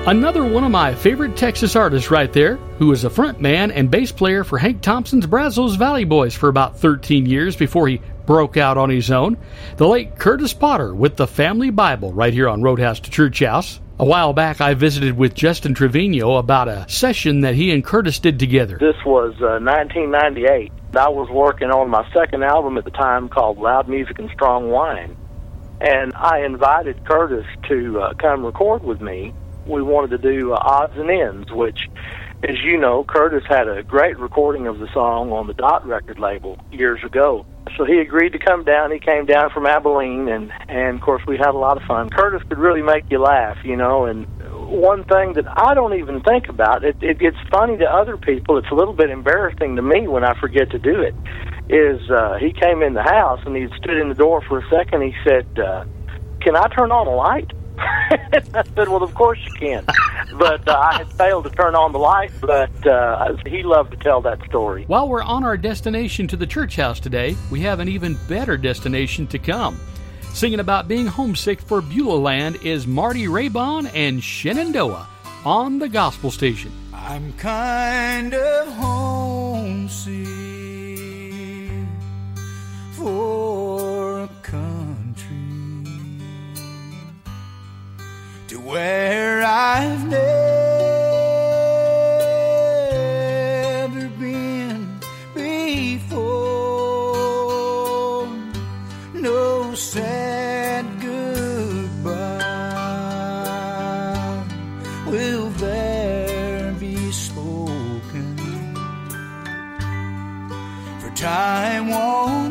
Another one of my favorite Texas artists right there, who was a front man and bass player for Hank Thompson's Brazos Valley Boys for about 13 years before he broke out on his own, the late Curtis Potter with the Family Bible right here on Roadhouse to Church House. A while back, I visited with Justin Trevino about a session that he and Curtis did together. This was uh, 1998. I was working on my second album at the time called Loud Music and Strong Wine. And I invited Curtis to uh, come record with me. We wanted to do uh, Odds and Ends, which, as you know, Curtis had a great recording of the song on the Dot record label years ago. So he agreed to come down. He came down from Abilene, and, and of course, we had a lot of fun. Curtis could really make you laugh, you know, and one thing that I don't even think about. It, it gets funny to other people. It's a little bit embarrassing to me when I forget to do it. Is uh, he came in the house and he stood in the door for a second. He said, uh, "Can I turn on a light?" I said, "Well, of course you can." but uh, I had failed to turn on the light. But uh, he loved to tell that story. While we're on our destination to the church house today, we have an even better destination to come. Singing about being homesick for Beulah Land is Marty Raybon and Shenandoah on the Gospel Station. I'm kind of homesick for a country to where I've never Sad goodbye will there be spoken. For time won't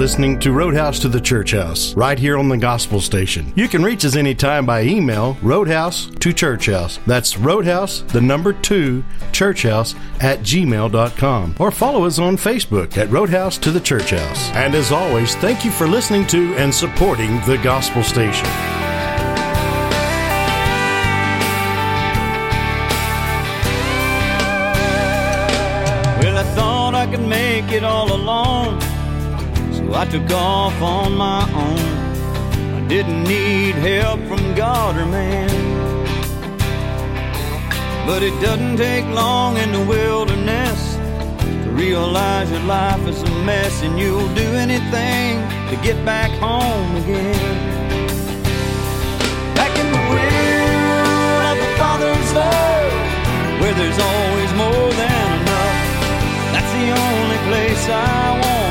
listening to Roadhouse to the Church House, right here on the Gospel Station. You can reach us anytime by email, roadhouse to church house. That's roadhouse, the number two, churchhouse at gmail.com. Or follow us on Facebook at Roadhouse to the Church House. And as always, thank you for listening to and supporting the Gospel Station. I took off on my own. I didn't need help from God or man. But it doesn't take long in the wilderness to realize your life is a mess and you'll do anything to get back home again. Back in the will of the Father's love, where there's always more than enough. That's the only place I wanna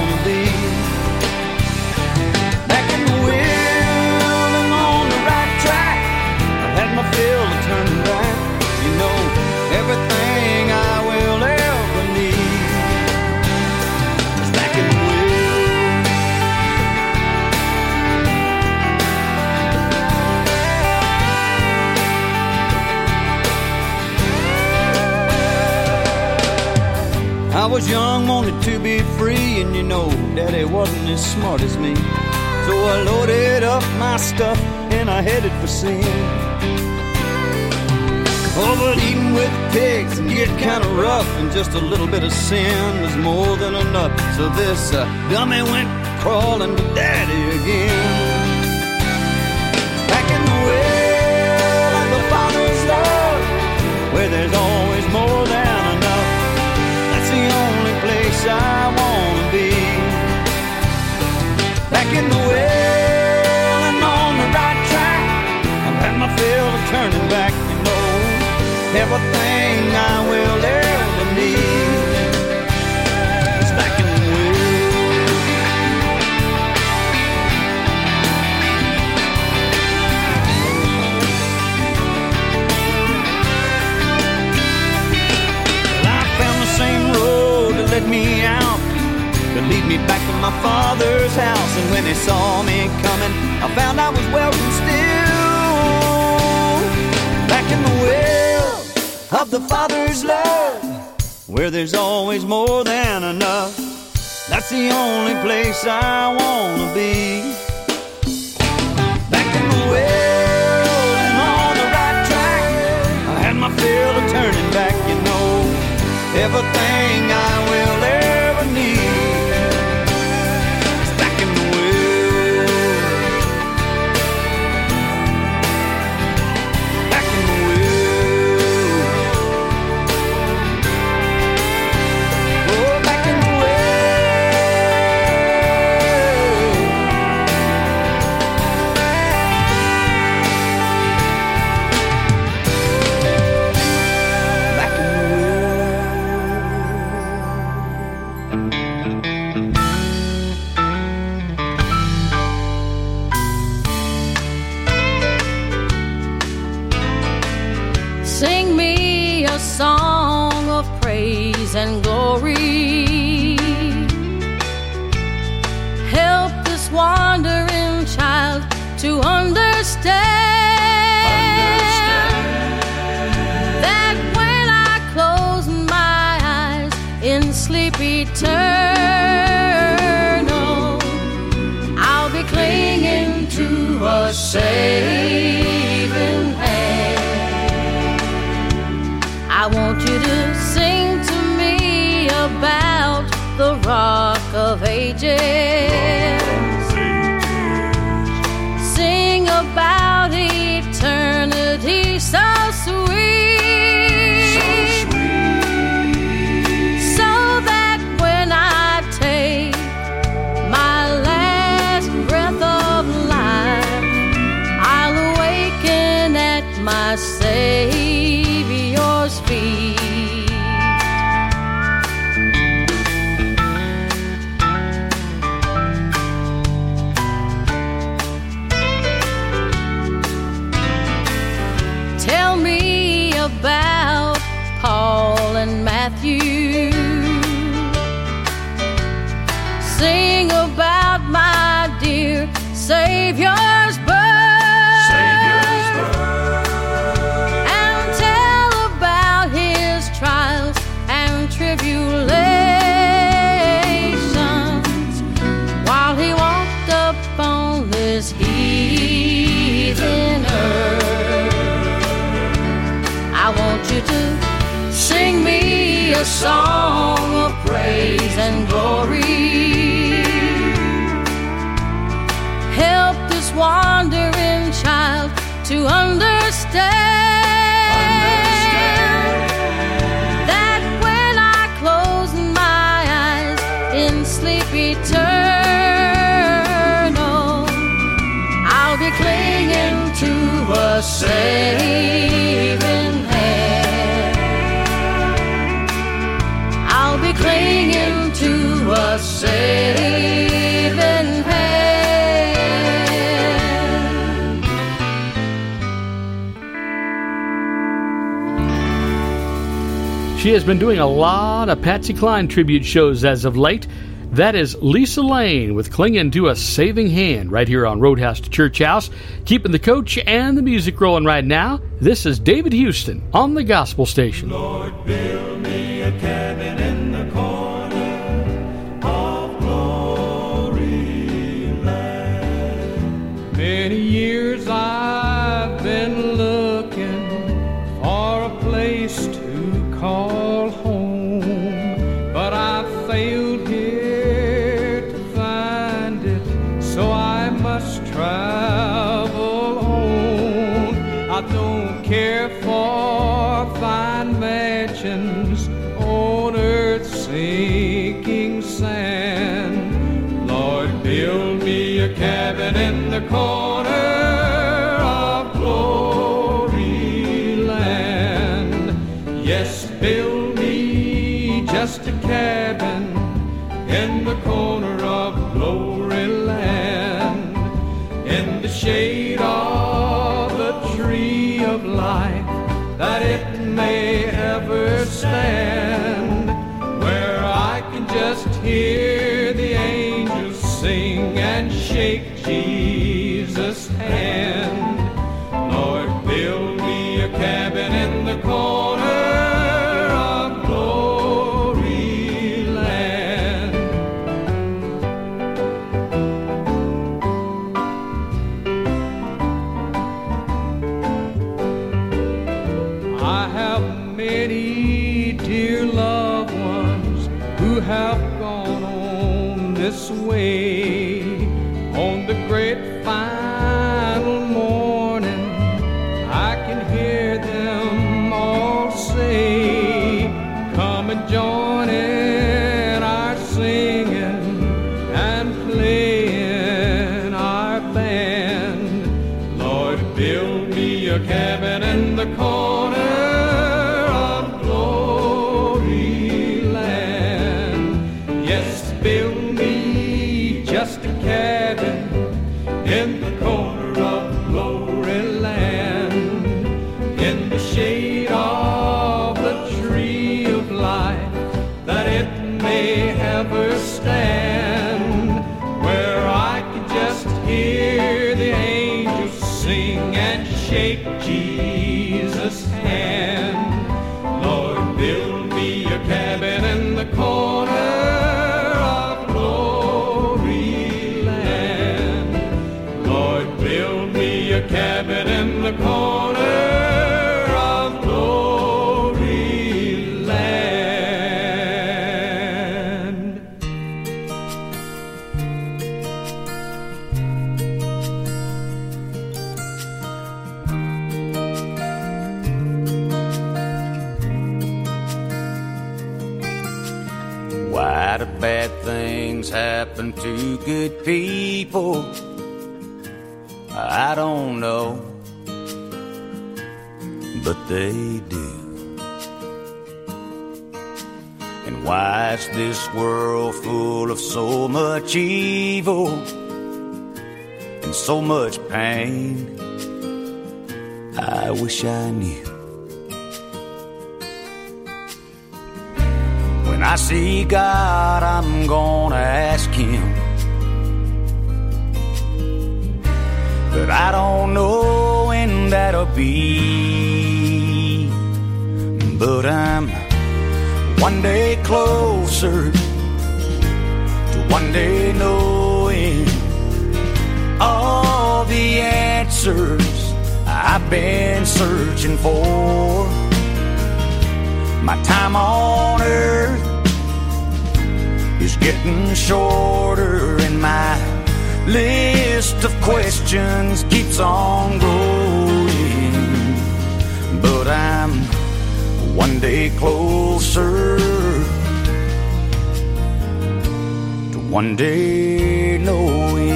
was young, wanted to be free, and you know, Daddy wasn't as smart as me. So I loaded up my stuff and I headed for sin. Oh, but eating with pigs can get kind of rough, and just a little bit of sin was more than enough. So this uh, dummy went crawling to Daddy again. Place I wanna be. Back in the well and on the right track. I've had my fill of turning back, you know. Everything I will ever need me out to lead me back to my father's house. And when they saw me coming, I found I was welcome still. Back in the well of the father's love, where there's always more than enough. That's the only place I wanna be. Back in the well and on the right track. I had my fill of turning back, you know. Everything I has been doing a lot of Patsy Cline tribute shows as of late. That is Lisa Lane with Clinging to a Saving Hand right here on Roadhouse to Church House. Keeping the coach and the music rolling right now. This is David Houston on the Gospel Station. Lord, people? I don't know, but they do. And why is this world full of so much evil and so much pain? I wish I knew. When I see God, I'm gonna ask be. But I'm one day closer to one day knowing all the answers I've been searching for. My time on earth is getting shorter, and my list of questions keeps on growing. But I'm one day closer to one day knowing.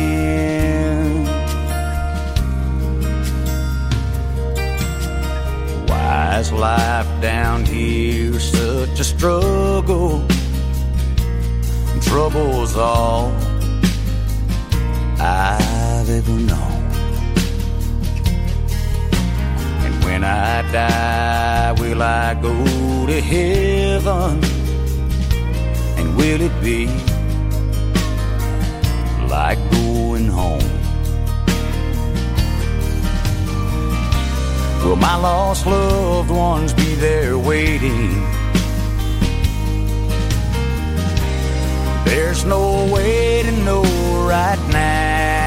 Why is life down here such a struggle? Trouble's all I've ever known. When I die, will I go to heaven? And will it be like going home? Will my lost loved ones be there waiting? There's no way to know right now,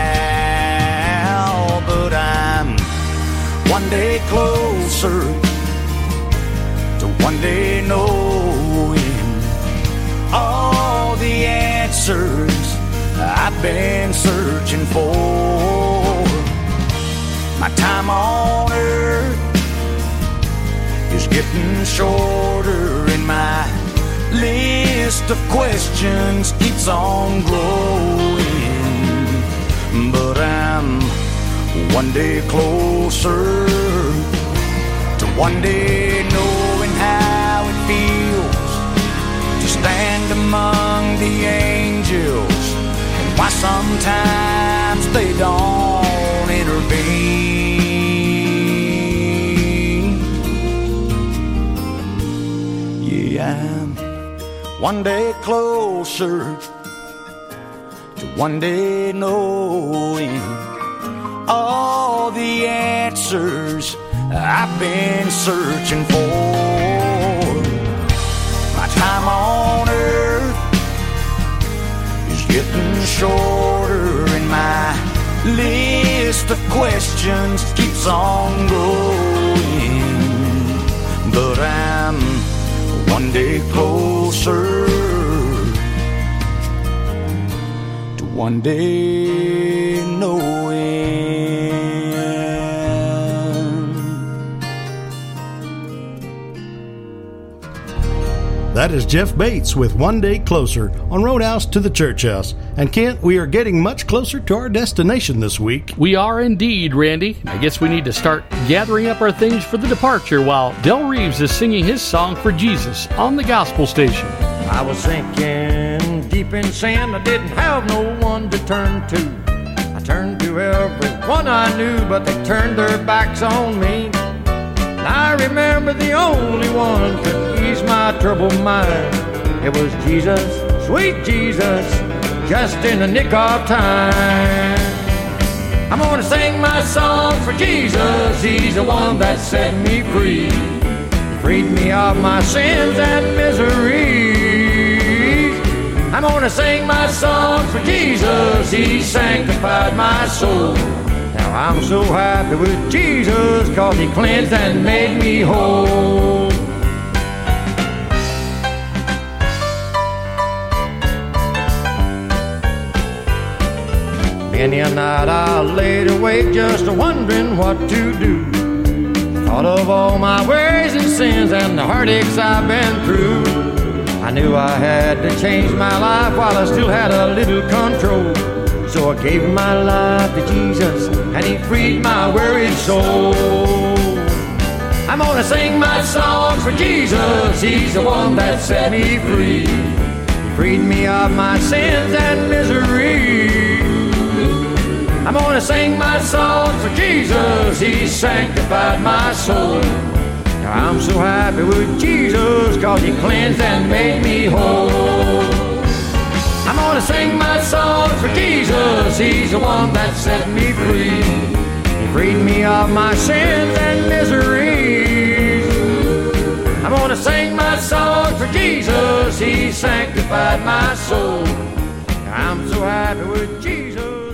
one day closer to one day knowing all the answers I've been searching for. My time on earth is getting shorter, and my list of questions keeps on growing. But I'm one day closer to one day knowing how it feels to stand among the angels and why sometimes they don't intervene. Yeah, I'm one day closer to one day knowing all the answers I've been searching for. My time on earth is getting shorter, and my list of questions keeps on going. But I'm one day closer one day knowing. That is Jeff Bates with One Day Closer on Roadhouse to the Church House. And Kent, we are getting much closer to our destination this week. We are indeed, Randy. I guess we need to start gathering up our things for the departure while Del Reeves is singing his song for Jesus on the gospel station. I was sinking deep in sin. I didn't have no one to turn to. I turned to everyone I knew, but they turned their backs on me. And I remember the only one could ease my troubled mind. It was Jesus, sweet Jesus, just in the nick of time. I'm gonna sing my song for Jesus. He's the one that set me free, freed me of my sins and miseries. I'm gonna sing my song for Jesus. He sanctified my soul. Now I'm so happy with Jesus, cause he cleansed and made me whole. Many a night I laid awake just wondering what to do. Thought of all my worries and sins and the heartaches I've been through. I knew I had to change my life while I still had a little control. So I gave my life to Jesus and he freed my wearied soul. I'm gonna sing my songs for Jesus. He's the one that set me free. He freed me of my sins and misery. I'm gonna sing my songs for Jesus. He sanctified my soul. I'm so happy with Jesus, cause he cleansed and made me whole. I'm gonna sing my song for Jesus. He's the one that set me free. He freed me of my sins and miseries. I'm gonna sing my song for Jesus. He sanctified my soul. I'm so happy with Jesus.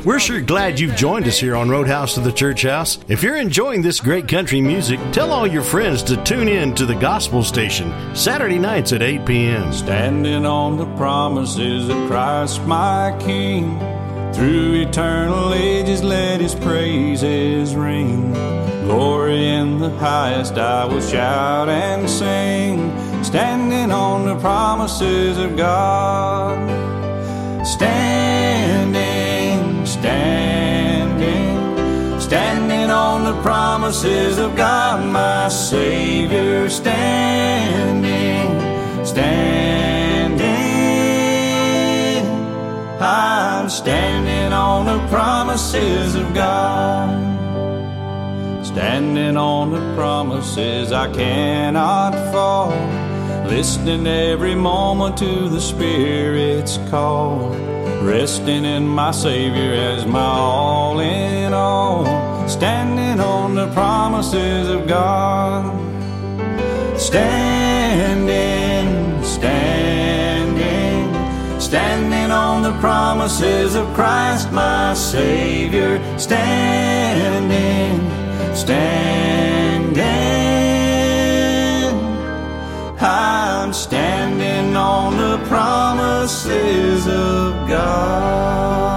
We're sure glad you've joined us here on Roadhouse to the Church House. If you're enjoying this great country music, tell all your friends to tune in to the gospel station Saturday nights at 8 p.m. Standing on the promises of Christ my King. Through eternal ages, let his praises ring. Glory in the highest, I will shout and sing. Standing on the promises of God. Standing, standing, standing on the promises of God, my Savior. Standing, standing. I'm standing on the promises of God. Standing on the promises I cannot fall. Listening every moment to the Spirit's call resting in my Savior as my all in all, standing on the promises of God. Standing, standing, standing on the promises of Christ, my Savior. Standing, standing, I'm standing on the promises of God.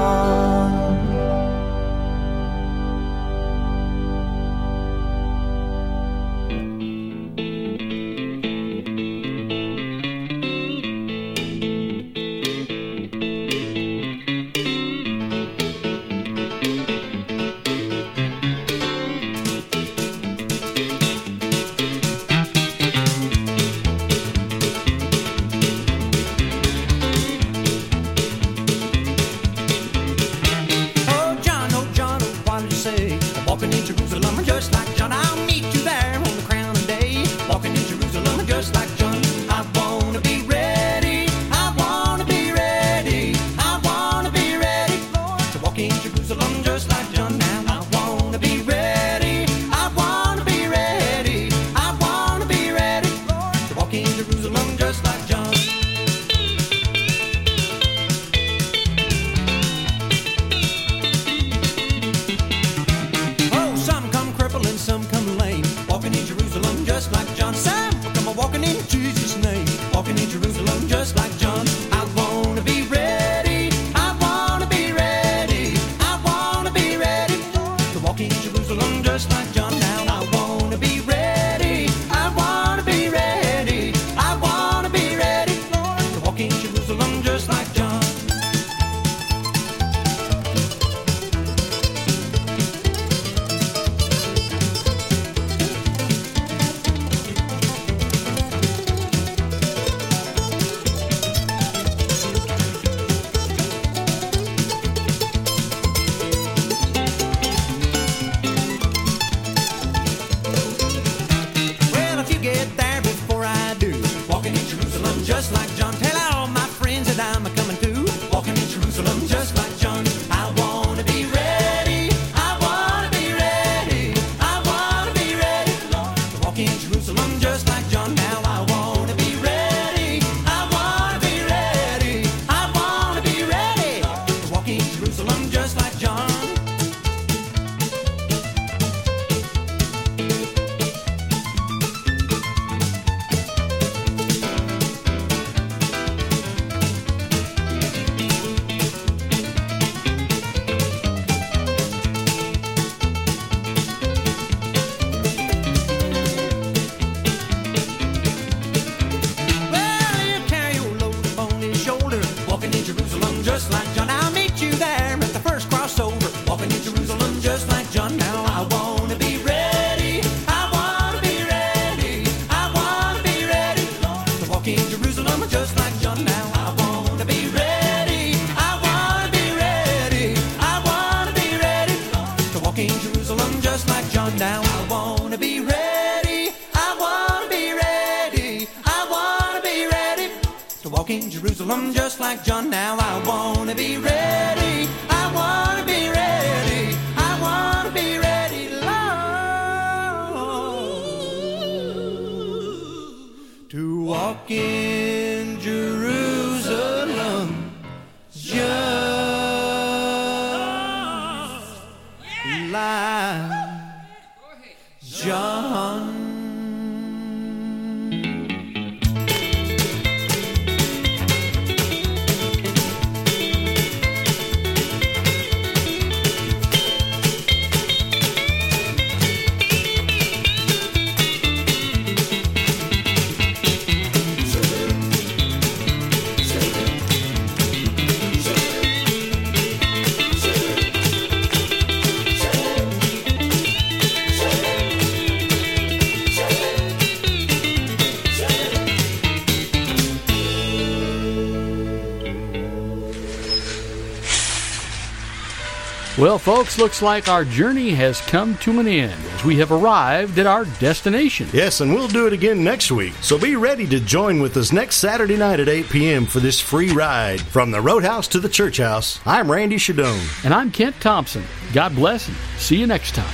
Well, folks, looks like our journey has come to an end as we have arrived at our destination. Yes, and we'll do it again next week. So be ready to join with us next Saturday night at 8 p.m. for this free ride from the Roadhouse to the Church House. I'm Randy Shadoan. And I'm Kent Thompson. God bless and see you next time.